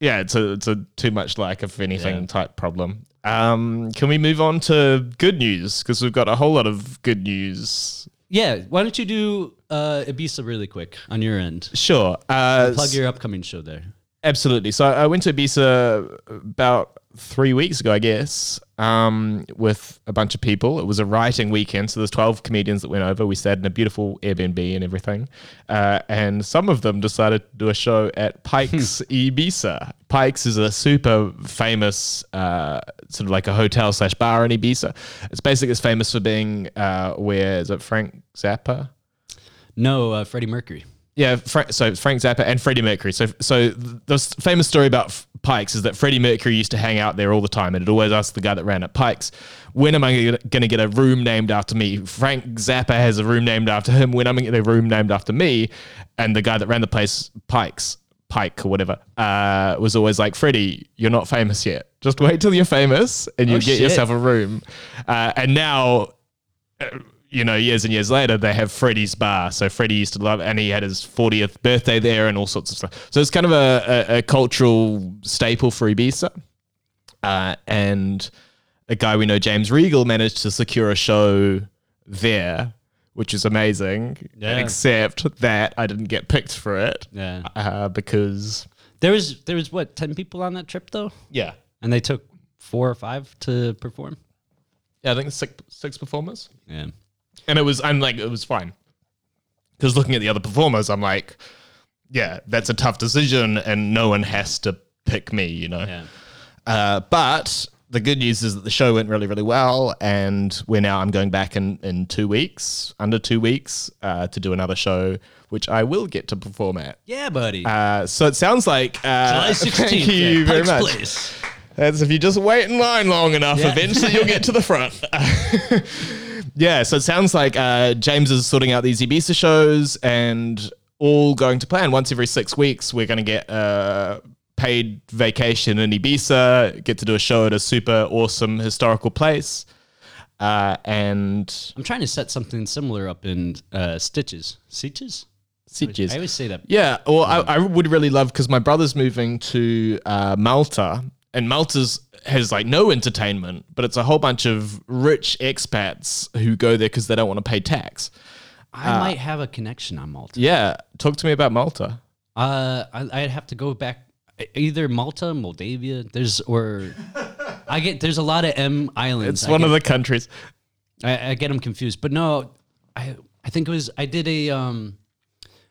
yeah. It's a it's a too much like if anything
Yeah.
type problem. Um, can we move on to good news because we've got a whole lot of good news.
yeah. Why don't you do uh, Ibiza really quick on your end?
Sure. Uh,
Plug your upcoming show there.
Absolutely. So I went to Ibiza about three weeks ago, I guess, um, with a bunch of people. It was a writing weekend, so there's 12 comedians that went over. We stayed in a beautiful Airbnb and everything, uh, and some of them decided to do a show at Pikes Ibiza. Pikes is a super famous, uh, sort of like a hotel slash bar in Ibiza. It's basically it's famous for being uh, where is it Frank Zappa?
No, uh, Freddie Mercury.
Yeah, Fra- so Frank Zappa and Freddie Mercury. So, so the s- famous story about Pikes is that Freddie Mercury used to hang out there all the time, and it always asked the guy that ran at Pikes, "When am I going to get a room named after me?" Frank Zappa has a room named after him. When am I going to get a room named after me? And the guy that ran the place, Pikes, Pike or whatever, uh, was always like, "Freddie, you're not famous yet. Just wait till you're famous, and you
Oh,
get
shit.
yourself a room." Uh, and now you know, years and years later, they have Freddie's bar. So Freddie used to love, and he had his 40th birthday there and all sorts of stuff. So it's kind of a, a, a cultural staple for Ibiza. Uh, and a guy we know, James Regal, managed to secure a show there, which is amazing.
Yeah.
Except that I didn't get picked for it
Yeah.
uh, because,
There was there was what ten people on that trip though,
yeah.
and they took four or five to perform.
Yeah, I think six, six performers.
Yeah.
And it was I'm like it was fine because looking at the other performers I'm like yeah that's a tough decision and no one has to pick me you know
Yeah.
uh, but the good news is that the show went really really well and we're now I'm going back in in two weeks under two weeks uh, to do another show which I will get to perform at
Yeah, buddy.
uh, so it sounds like uh,
July sixteenth.
thank you very much
Place.
that's if you just wait in line long enough,
Yeah.
eventually you'll get to the front. yeah, so it sounds like uh, James is sorting out these Ibiza shows and all going to plan. Once every six weeks, we're going to get a paid vacation in Ibiza, get to do a show at a super awesome historical place. Uh, and
I'm trying to set something similar up in uh, Stitches. Stitches?
Sitges.
I always say that.
Yeah, well, I, I would really love because my brother's moving to uh, Malta, and Malta's has like no entertainment, but it's a whole bunch of rich expats who go there because they don't want to pay tax.
I might have a connection on Malta.
Yeah, talk to me about Malta.
Uh, I, I'd have to go back either Malta, Moldavia. There's or I get there's a lot of M islands.
It's one
get,
of the countries.
I, I get them confused, but no, I I think it was I did a um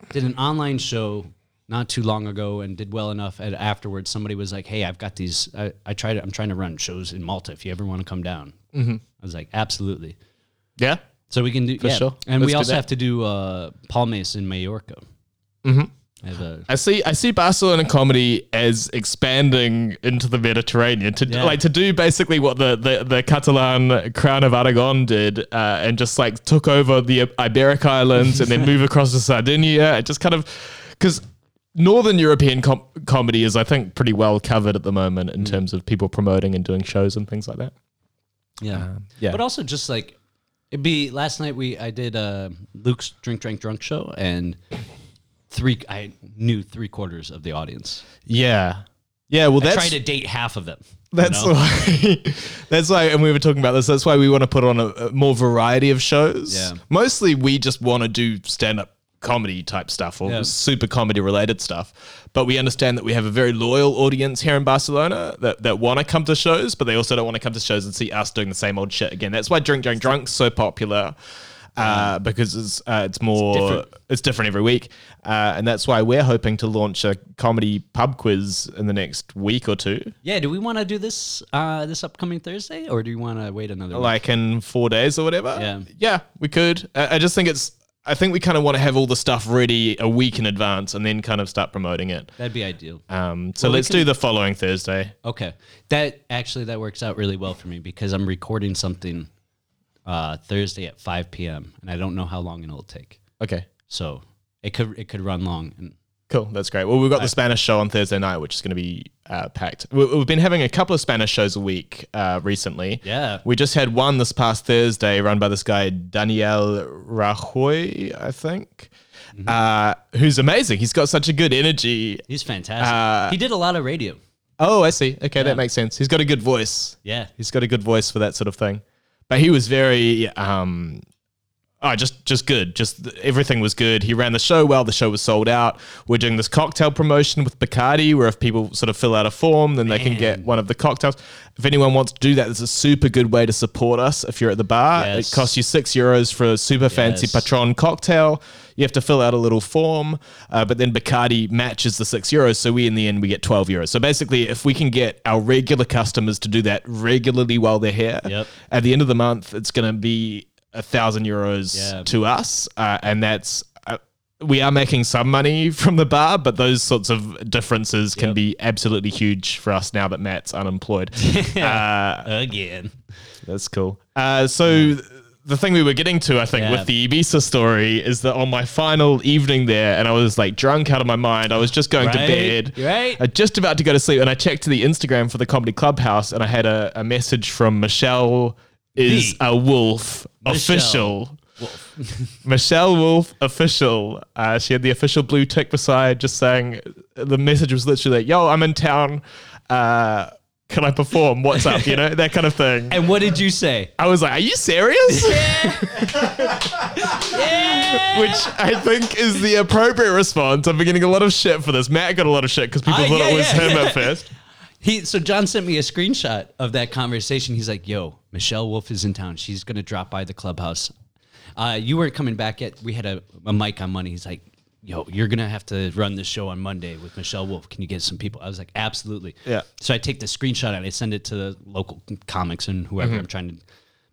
did an online show not too long ago and did well enough. And afterwards, somebody was like, "Hey, I've got these. I, I tried. I'm trying to run shows in Malta. If you ever want to come down." Mm-hmm. I was like, "Absolutely."
Yeah,
So we can do yeah.
sure.
And
Let's
we also have to do uh, Palmes in Mallorca. Mm-hmm. I a
I see. I see Barcelona comedy as expanding into the Mediterranean to
Yeah.
like to do basically what the the, the Catalan Crown of Aragon did, uh, and just like took over the Iberic Islands and then move across to Sardinia. and just kind of because Northern European com- comedy is, I think, pretty well covered at the moment in terms of people promoting and doing shows and things like that.
Yeah.
Um, yeah.
But also just like it'd be last night we I did uh Luke's drink drink drunk show and three I knew three quarters of the audience.
Yeah. Yeah, well
I
that's
tried to date half of them. you
That's
know?
why. That's why, and we were talking about this. That's why we want to put on a, a more variety of shows.
Yeah.
Mostly, we just want to do stand-up comedy type stuff or
Yeah.
super comedy related stuff. But we understand that we have a very loyal audience here in Barcelona that, that want to come to shows, but they also don't want to come to shows and see us doing the same old shit again. That's why Drink Drink Drunk's so popular. Uh, because it's uh, it's more
different.
it's different every week, uh, and that's why we're hoping to launch a comedy pub quiz in the next week or two.
Yeah, do we want to do this uh this upcoming Thursday or do you want to wait another week?
like in four days or whatever.
Yeah.
yeah, we could. I, I just think it's. I think we kind of want to have all the stuff ready a week in advance and then kind of start promoting it.
That'd be ideal.
Um, so
Well,
let's
can-
do the following Thursday.
Okay. That actually that works out really well for me because I'm recording something uh Thursday at 5 p.m. and I don't know how long it'll take.
Okay,
So it could it could run long and
cool. That's great. Well, we've got the Spanish show on Thursday night, which is going to be uh, packed. We, we've been having a couple of Spanish shows a week uh, recently.
Yeah.
We just had one this past Thursday, run by this guy Daniel Rajoy, I think,
Mm-hmm.
uh, who's amazing. He's got such a good energy.
he's fantastic.
Uh,
he did a lot of radio.
Oh, I see. Okay,
Yeah.
that makes sense. He's got a good voice.
Yeah.
He's got a good voice for that sort of thing. But he was very um oh, just just good. Just everything was good. He ran the show well. The show was sold out. We're doing this cocktail promotion with Bacardi where if people sort of fill out a form, then they can get one of the cocktails. If anyone wants to do that, it's a super good way to support us if you're at the bar.
Yes.
It costs you 6 euros for a super fancy
Yes.
Patron cocktail. You have to fill out a little form, uh, but then Bacardi matches the six euros. So we, in the end, we get 12 euros. So basically, if we can get our regular customers to do that regularly while they're here,
Yep.
at the end of the month, it's going to be a thousand euros
Yeah.
to us. Uh, and that's, uh, we are making some money from the bar, but those sorts of differences can be absolutely huge for us now that Matt's unemployed. uh,
Again.
that's cool. Uh, so the thing we were getting to, I think,
Yeah.
with the Ibiza story is that on my final evening there, and I was like drunk out of my mind. I was just going to bed,
right.
uh, just about to go to sleep, and I checked to the Instagram for the Comedy Clubhouse, and I had a, a message from Michelle is
The
a wolf official. Michelle Wolf official. Uh, she had the official blue tick beside, just saying the message was literally "Yo, I'm in town. Uh, can I perform? What's up? You know that kind of thing."
And what did you say?
I was like, "Are you serious?" Yeah. Which I think is the appropriate response. I've been getting a lot of shit for this. Matt got a lot of shit because people
Ah,
thought
yeah,
it was
yeah.
him at first.
He so John sent me a screenshot of that conversation. He's like, "Yo, Michelle Wolf is in town. She's gonna drop by the clubhouse. Uh, you weren't coming back yet. We had a, a mic on Monday. He's like, "Yo, you're gonna have to run this show on Monday with Michelle Wolf. Can you get some people?" I was like, "Absolutely."
Yeah.
So I take the screenshot and I send it to the local comics and whoever
Mm-hmm.
I'm trying to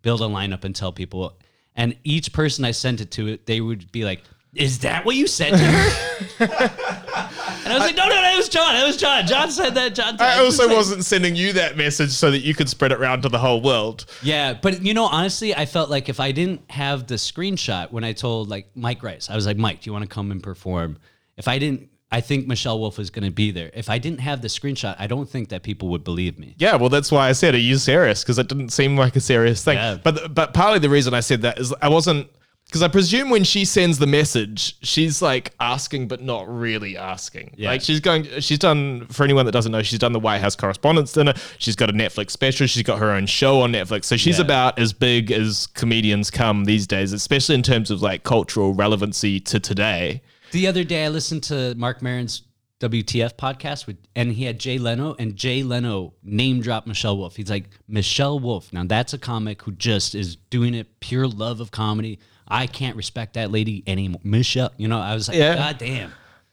build a lineup and tell people. And each person I sent it to, they would be like, "Is that what you said to her?" and I was like, "No, no, no, it was John. It was John. John said that. John."
I also wasn't sending you that message so that you could spread it around to the whole world.
Yeah, but you know, honestly, I felt like if I didn't have the screenshot when I told like Mike Rice, I was like, Mike, do you want to come and perform? If I didn't, I think Michelle Wolf was going to be there. If I didn't have the screenshot, I don't think that people would believe me.
Yeah, well, that's why I said, "Are you serious?" Because it didn't seem like a serious thing.
Yeah.
But but partly the reason I said that is I wasn't because I presume when she sends the message, she's like asking but not really asking.
Yeah.
Like she's going, she's done for anyone that doesn't know, she's done the White House Correspondents' Dinner. She's got a Netflix special. She's got her own show on Netflix. So she's
Yeah.
about as big as comedians come these days, especially in terms of like cultural relevancy to today.
The other day, I listened to Marc Maron's WTF podcast with, and he had Jay Leno, and Jay Leno name dropped Michelle Wolf. He's like Michelle Wolf. Now that's a comic who just is doing it pure love of comedy. I can't respect that lady anymore. Michelle, you know, I was like,
Yeah.
God damn.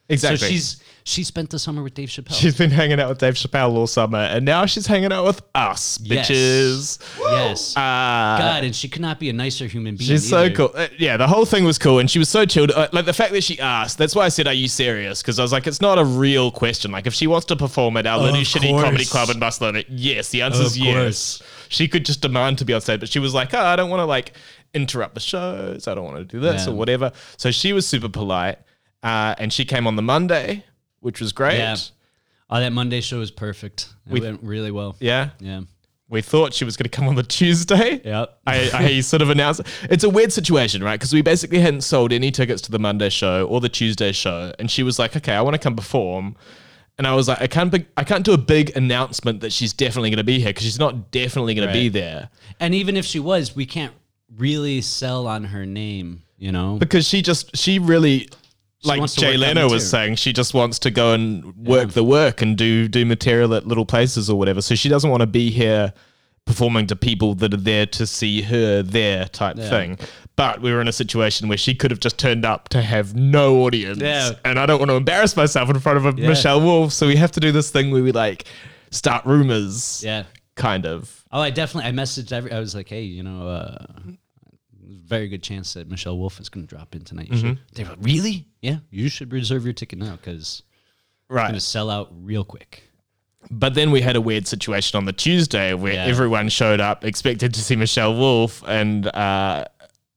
Exactly.
So she's she spent the summer with Dave Chappelle.
She's been hanging out with Dave Chappelle all summer, and now she's hanging out with us,
Yes.
bitches.
yes.
Uh,
God, and she could not be a nicer human being.
She's so
either.
cool. Uh, yeah, the whole thing was cool, and she was so chilled. Uh, like the fact that she asked. That's why I said, "Are you serious?" Because I was like, "It's not a real question. Like, if she wants to perform at our little shitty
course.
comedy club in Barcelona, yes, the answer is yes.
course.
She could just demand to be on stage, but she was like, "Oh, I don't want to like interrupt the shows. I don't want to do this
Yeah.
or whatever." So she was super polite, uh, and she came on the Monday, which was great.
Yeah. Oh, that Monday show was perfect. It
We-
went really well.
yeah.
Yeah.
We thought she was going to come on the Tuesday.
Yep.
I, I sort of announced it's a weird situation, right? Because we basically hadn't sold any tickets to the Monday show or the Tuesday show, and she was like, "Okay, I want to come perform," and I was like, "I can't, be, I can't do a big announcement that she's definitely going to be here because she's not definitely going to be there
And even if she was, we can't really sell on her name, you know?
because she just she really." like Jay Leno was saying, she just wants to go and work the work and do do material at little places or whatever. So she doesn't want to be here performing to people that are there to see her there type thing. But we were in a situation where she could have just turned up to have no audience.
Yeah.
And I don't want to embarrass myself in front of a
Yeah.
Michelle Wolf. So we have to do this thing where we like start rumors.
Yeah.
Kind of.
Oh, I definitely, I messaged every, I was like, hey, you know, uh, very good chance that Michelle Wolf is going to drop in tonight. You should.
Mm-hmm.
They were really? Yeah, you should reserve your ticket now because it's
Right.
going to sell out real quick.
But then we had a weird situation on the Tuesday where
Yeah.
everyone showed up expected to see Michelle Wolf, and uh,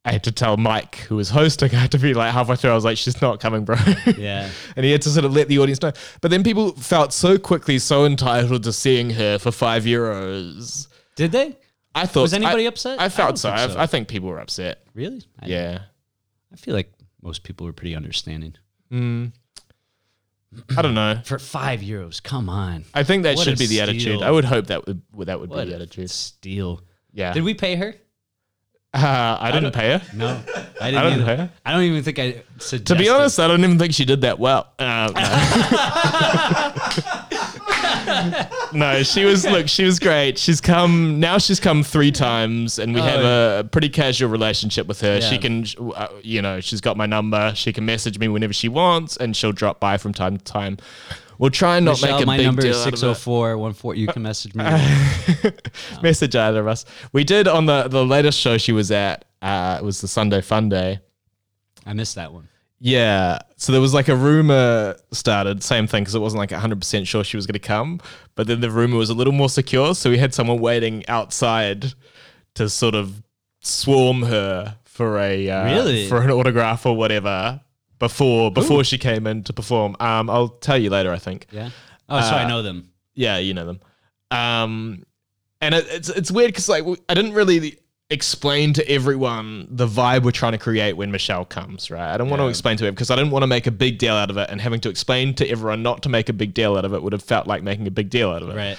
I had to tell Mike, who was hosting, I had to be like halfway through, I was like, she's not coming, bro.
Yeah.
and he had to sort of let the audience know. But then people felt so quickly so entitled to seeing her for five euros.
Did they?
I thought.
Was anybody
I-
upset?
I
I
felt
don't
so.
think
I,
so.
I think people were upset.
Really? I,
Yeah.
I feel like most people were pretty understanding. Hmm.
I don't know.
For five euros, come on.
I think that
What
should be the attitude. I would hope that would that would
What
be the attitude.
steal.
Yeah.
Did we pay her?
Uh, I didn't pay her.
No, I didn't.
I didn't pay her.
I don't even think I suggested.
To be honest, I don't even think she did that well. Uh, no. no, she was look, she was great. She's come now. She's come three times, and we
Oh,
have
yeah.
a pretty casual relationship with her. She can, uh, you know, she's got my number. She can message me whenever she wants, and she'll drop by from time to time. We'll try and not
Michelle,
make a
my
big
number
deal
is
out of it.
604 You can message me.
message either of us. We did on the the latest show she was at. Uh, it was the Sunday Fun Day.
I missed that one.
Yeah. So there was like a rumor started, same thing, because it wasn't like 100% sure she was going to come. But then the rumor was a little more secure. So we had someone waiting outside to sort of swarm her for a uh,
Really?
for an autograph or whatever before before she came in to perform. Um, I'll tell you later, I think.
Yeah. Oh, so I
Uh,
know them.
Yeah, you know them. Um, and it, it's it's weird because like I didn't really explain to everyone the vibe we're trying to create when Michelle comes. Right, I don't want to explain to her because I didn't want to make a big deal out of it, and having to explain to everyone not to make a big deal out of it would have felt like making a big deal out of it.
Right.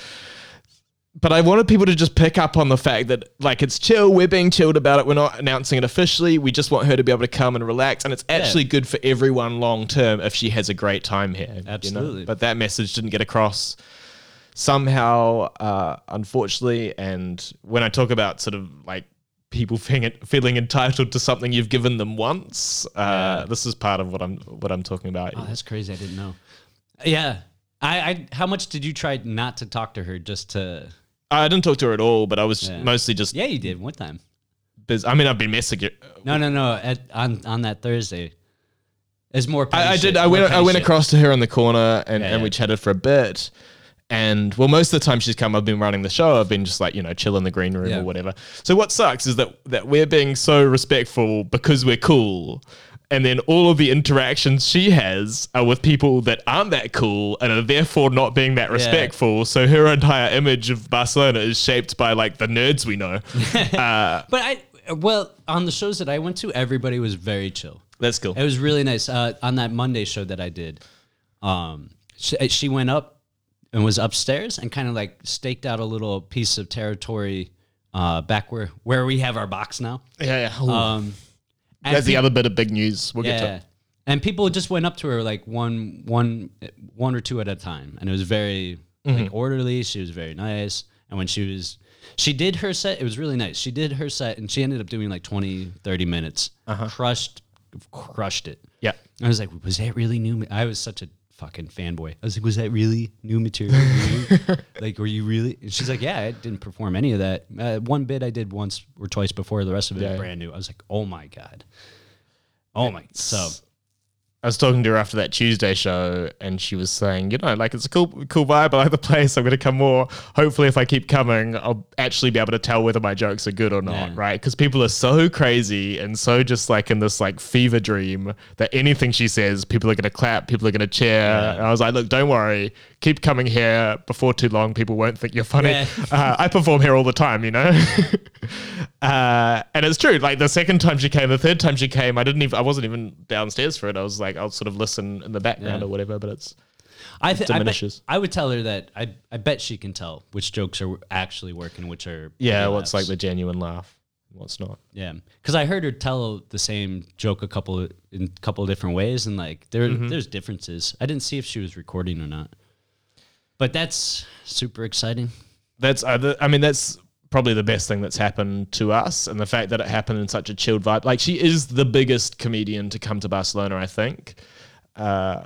But I wanted people to just pick up on the fact that like it's chill. We're being chilled about it. We're not announcing it officially. We just want her to be able to come and relax, and it's actually good for everyone long term if she has a great time here. you know?
Absolutely.
But that message didn't get across somehow, uh, unfortunately. And when I talk about sort of like people feeling, feeling entitled to something you've given them once, uh,
Yeah.
this is part of what I'm what I'm talking about.
Oh, that's crazy. I didn't know. Yeah. I, I how much did you try not to talk to her just to
I didn't talk to her at all, but I was
Yeah.
mostly just
Yeah, you did one time.
busy. I mean, I've been messaging.
No, no, no. At on on that Thursday. It's more petty
I, I
shit,
did. I
more
went. I
petty
went
shit.
across to her in the corner, and,
Yeah,
and we
yeah.
chatted for a bit. And well, most of the time she's come, I've been running the show. I've been just like you know, chill in the green room
Yeah.
or whatever. So what sucks is that that we're being so respectful because we're cool, and then all of the interactions she has are with people that aren't that cool and are therefore not being that respectful. So her entire image of Barcelona is shaped by like the nerds we know. uh,
But I well, on the shows that I went to, everybody was very chill.
that's cool.
It was really nice. Uh, on that Monday show that I did, um, she, she went up and was upstairs and kind of like staked out a little piece of territory uh, back where where we have our box now.
Yeah, yeah. Ooh.
Um, and
that's the other bit of big news. We'll get to.
yeah.
it.
And people just went up to her like one, one, one or two at a time, and it was very
Mm-hmm.
like orderly. She was very nice, and when she was, she did her set. It was really nice. She did her set, and she ended up doing like 20, 30 minutes.
Uh-huh.
Crushed, crushed it.
Yeah.
I was like, was that really new? I was such a fucking fanboy. I was like, was that really new material? Like, were you really? And she's like, yeah, I didn't perform any of that. Uh, one bit I did once or twice before. The rest of it
yeah.
brand new. I was like, oh my god, oh my. So
I was talking to her after that Tuesday show, and she was saying, you know, like it's a cool, cool vibe. I like the place. I'm going to come more. Hopefully, if I keep coming, I'll actually be able to tell whether my jokes are good or not,
Yeah.
right? Because people are so crazy and so just like in this like fever dream that anything she says, people are going to clap, people are going to cheer. And I was like, look, don't worry, keep coming here. Before too long, people won't think you're funny.
Yeah.
Uh, I perform here all the time, you know. uh, and it's true. Like the second time she came, the third time she came, I didn't even. I wasn't even downstairs for it. I was like, I'll sort of listen in the background
Yeah.
or whatever. But it's
I, th- I, bet,
diminishes.
I would tell her that I, I bet she can tell which jokes are actually working, which are
yeah, what's like the genuine laugh, what's not.
yeah. Because I heard her tell the same joke a couple in a couple of different ways, and like there
Mm-hmm.
there's differences. I didn't see if she was recording or not, but that's super exciting.
That's uh, I mean that's probably the best thing that's happened to us, and the fact that it happened in such a chilled vibe. Like she is the biggest comedian to come to Barcelona, I think. Uh,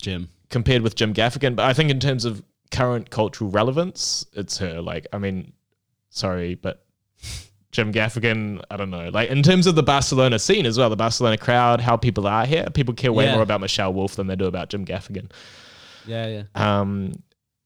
Jim.
compared with Jim Gaffigan. But I think in terms of current cultural relevance, it's her. Like, I mean, sorry, but Jim Gaffigan, I don't know. Like in terms of the Barcelona scene as well, the Barcelona crowd, how people are here, people care way
Yeah.
more about Michelle Wolf than they do about Jim Gaffigan.
Yeah, yeah.
Um,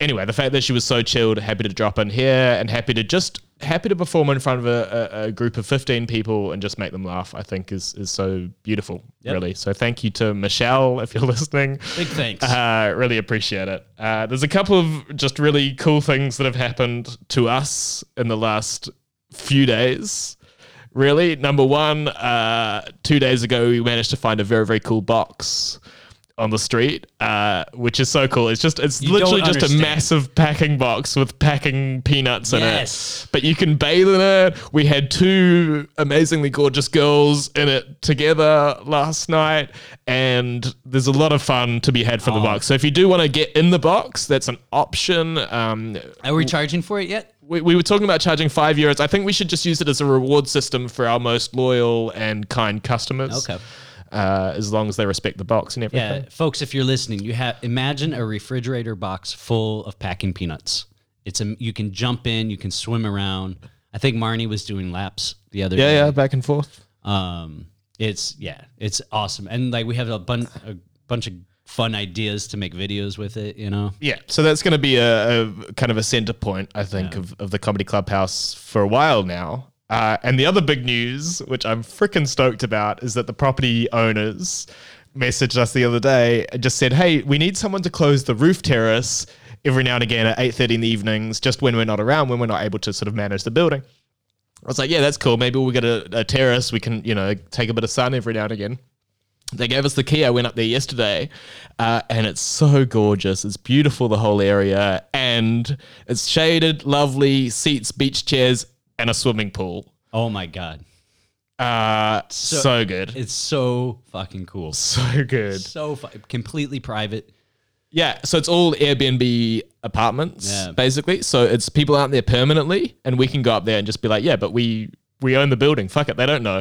anyway, the fact that she was so chilled, happy to drop in here, and happy to just happy to perform in front of a, a, a group of fifteen people and just make them laugh, I think is is so beautiful,
Yep.
really. So thank you to Michelle if you're listening.
Big thanks.
Uh, really appreciate it. Uh, there's a couple of just really cool things that have happened to us in the last few days. Really, number one, uh, two days ago, we managed to find a very, very cool box on the street, uh, which is so cool. It's just, it's
You
literally just a massive packing box with packing peanuts in
Yes.
it. But you can bathe in it. We had two amazingly gorgeous girls in it together last night, and there's a lot of fun to be had from the
Oh.
box. So if you do want to get in the box, that's an option. Um,
Are we charging for it yet?
we, we were talking about charging five euros. I think we should just use it as a reward system for our most loyal and kind customers.
Okay.
Uh, as long as they respect the box and everything.
Yeah, folks, if you're listening, you have imagine a refrigerator box full of packing peanuts. It's a you can jump in, you can swim around. I think Marnie was doing laps the other
Yeah,
day.
yeah, yeah, back and forth.
Um, it's yeah, it's awesome, and like we have a, bun- a bunch of fun ideas to make videos with it. You know,
Yeah, so that's going to be a, a kind of a center point, I think, of, of the Comedy Clubhouse for a while now. Uh, and the other big news, which I'm freaking stoked about, is that the property owners messaged us the other day and just said, "Hey, we need someone to close the roof terrace every now and again at 8:30 in the evenings, just when we're not around, when we're not able to sort of manage the building." I was like, "Yeah, that's cool. Maybe we'll get a, a terrace. We can, you know, take a bit of sun every now and again." They gave us the key. I went up there yesterday, uh, and it's so gorgeous. It's beautiful, the whole area, and it's shaded, lovely seats, beach chairs, and a swimming pool.
oh my god,
Uh, so, good,
it's so fucking cool,
so good.
so fu- completely private.
Yeah, so it's all Airbnb apartments,
Yeah.
basically. So it's people aren't there permanently, and we can go up there and just be like, yeah, but we we own the building. Fuck it, they don't know.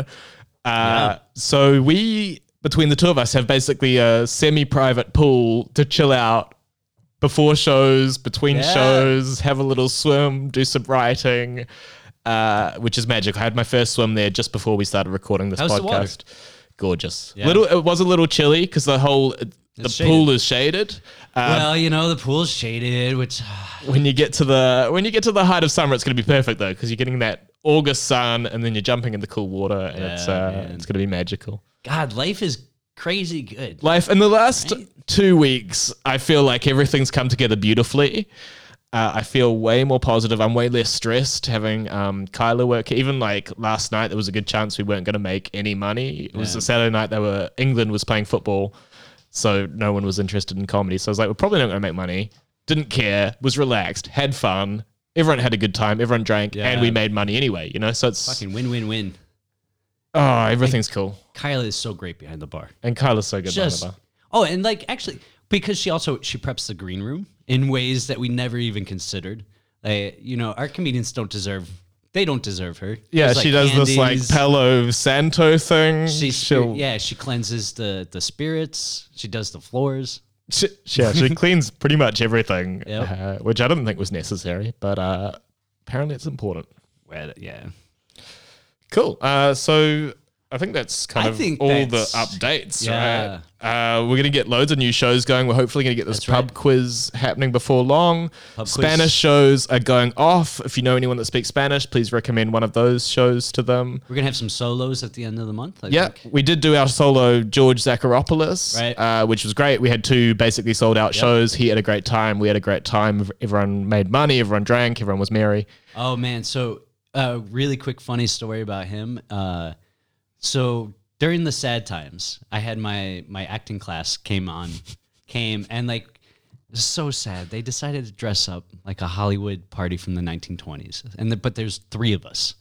Uh,
Yeah.
So we between the two of us have basically a semi-private pool to chill out before shows, between
Yeah.
shows, have a little swim, do some writing. Uh, which is magic. I had my first swim there just before we started recording this
How's the
podcast. Gorgeous.
Yeah.
Little. It was a little chilly because the whole the
It's
pool is shaded. Uh,
well, you know the pool's shaded, which
when you get to the when you get to the height of summer, it's going to be perfect though because you're getting that August sun and then you're jumping in the cool water and it's uh, it's going to be magical.
God, life is crazy good.
Life in the last
Right?
two weeks, I feel like everything's come together beautifully. Uh, I feel way more positive. I'm way less stressed having um, Kyla work. Even like last night, there was a good chance we weren't going to make any money. It was a Saturday night. They were England was playing football, so no one was interested in comedy. So I was like, we're probably not going to make money. Didn't care. Was relaxed. Had fun. Everyone had a good time. Everyone drank, and we made money anyway. You know, so it's
Fucking win, win, win.
oh, everything's cool.
Kyla is so great behind the bar.
And Kyla's so good. behind the bar.
oh, and like actually, because she also she preps the green room in ways that we never even considered. Like you know, our comedians don't deserve. They don't deserve her.
Yeah,
There's,
she does this like. Palo Santo thing.
She's
She'll-
yeah, she cleanses the the spirits. She does the floors.
She, yeah, she cleans pretty much everything,
Yep.
uh, which I didn't think was necessary, but uh, apparently it's important.
Well, yeah.
Cool. Uh, so I think that's kind
I
of
think
all the updates,
Yeah.
right? Uh, we're going to get loads of new shows going. We're hopefully going to get this
That's
pub
right.
quiz happening before long.
Pub quiz.
Spanish shows are going off. If you know anyone that speaks Spanish, please recommend one of those shows to them.
We're gonna have some solos at the end of the month. I
Yeah,
think.
we did do our solo George Zacharopoulos,
Right.
uh, which was great. We had two basically sold out shows. He had a great time. We had a great time. Everyone made money. Everyone drank. Everyone was merry.
Oh man, so uh, really quick funny story about him. Uh, so during the sad times, I had my my acting class came on, came and like so sad. They decided to dress up like a Hollywood party from the 1920s, and the, but there's three of us.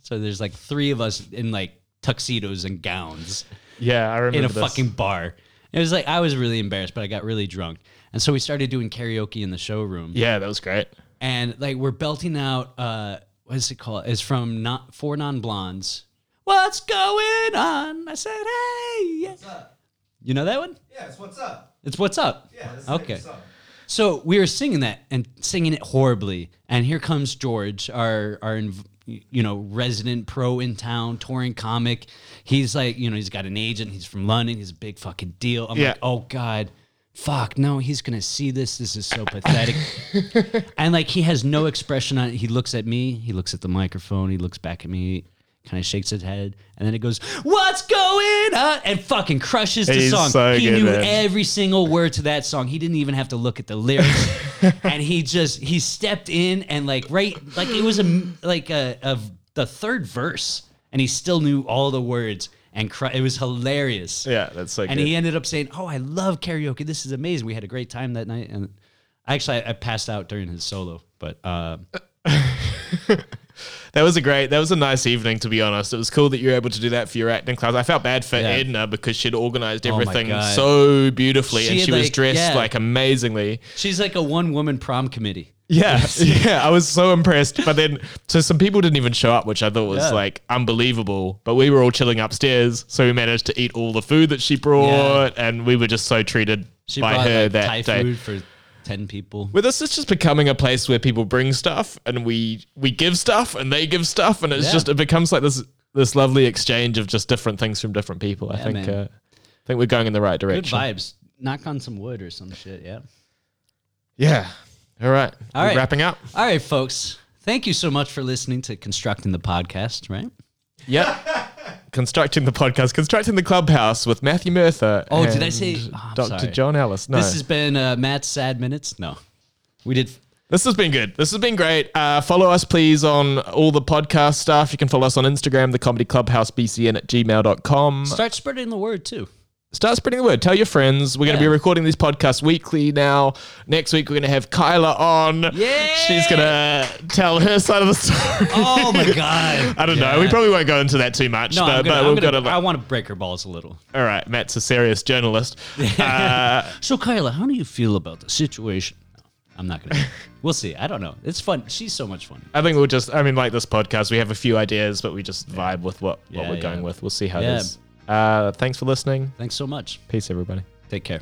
So there's like three of us in like tuxedos and gowns
Yeah, I remember
in a
this.
fucking bar. It was like I was really embarrassed, but I got really drunk, and so we started doing karaoke in the showroom
Yeah, that was great.
and like we're belting out uh what is it called it's from not four non-blondes what's going on? I said hey
What's up?
you know that one?
Yeah, it's what's up.
it's what's up.
Yeah, that's
Okay.
The song.
so we were singing that and singing it horribly. And here comes george our our inv- you know resident pro in town touring comic. He's like you know he's got an agent. He's from london. He's a big fucking deal. I'm
Yeah.
like oh god. Fuck. No he's gonna see this. This is so pathetic. And like he has no expression on it. He looks at me. He looks at the microphone. He looks back at me kind of shakes his head and then it goes what's going on and fucking crushes the
He's
song
so
he
good,
knew
man.
every single word to that song he didn't even have to look at the lyrics and he just he stepped in and like right like it was a like a of the third verse and he still knew all the words and cr- it was hilarious
Yeah, that's so
and
good.
he ended up saying, "Oh, I love karaoke. This is amazing. We had a great time that night." And actually, I, I passed out during his solo, but uh,
That was a great. That was a nice evening, to be honest. It was cool that you were able to do that for your acting class. I felt bad for
Yeah.
Edna because she'd organized
Oh
everything
God.
so beautifully,
She
and she was dressed
yeah.
like amazingly.
she's like a one-woman prom committee.
Yeah, yeah. I was so impressed. But then, so some people didn't even show up, which I thought was
Yeah.
like unbelievable. But we were all chilling upstairs, so we managed to eat all the food that she brought, and we were just so treated
She
by her
like,
that day.
food for ten people.
With us, it's just becoming a place where people bring stuff and we we give stuff and they give stuff and it's
Yeah.
just it becomes like this this lovely exchange of just different things from different people. I
Yeah,
think
man.
uh, I think we're going in the right
Good
direction.
vibes. Knock on some wood or some shit. Yeah.
Yeah. All right.
All
We're
right.
Wrapping up.
All right, folks. Thank you so much for listening to constructing the podcast. Right.
Yep. Constructing the podcast, constructing the clubhouse with Matthew Murtha.
Oh, did I say- oh,
Dr.
sorry.
John Ellis? No.
This has been uh, Matt's sad minutes. No, we did.
This has been good. This has been great. Uh, follow us, please, on all the podcast stuff. You can follow us on Instagram, the comedy clubhouse bcn at gmail.com.
Start spreading the word too.
Start spreading the word. Tell your friends. We're going to be recording these podcasts weekly now. Next week, we're going to have Kyla on.
Yeah.
She's going to tell her side of the story.
Oh my god.
I don't know. We probably won't go into that too much,
No,
but,
I'm gonna,
but
I'm
we've
gonna,
got to.
I want to break her balls a little.
All right, Matt's a serious journalist. Uh,
So, Kyla, how do you feel about the situation? No, I'm not gonna. we'll see. I don't know. It's fun. She's so much fun.
I think we'll just, I mean, like this podcast, we have a few ideas, but we just vibe with what, what
Yeah,
we're going with. We'll see how
Yeah.
it is. Uh, thanks for listening.
Thanks so much.
Peace, everybody.
Take care.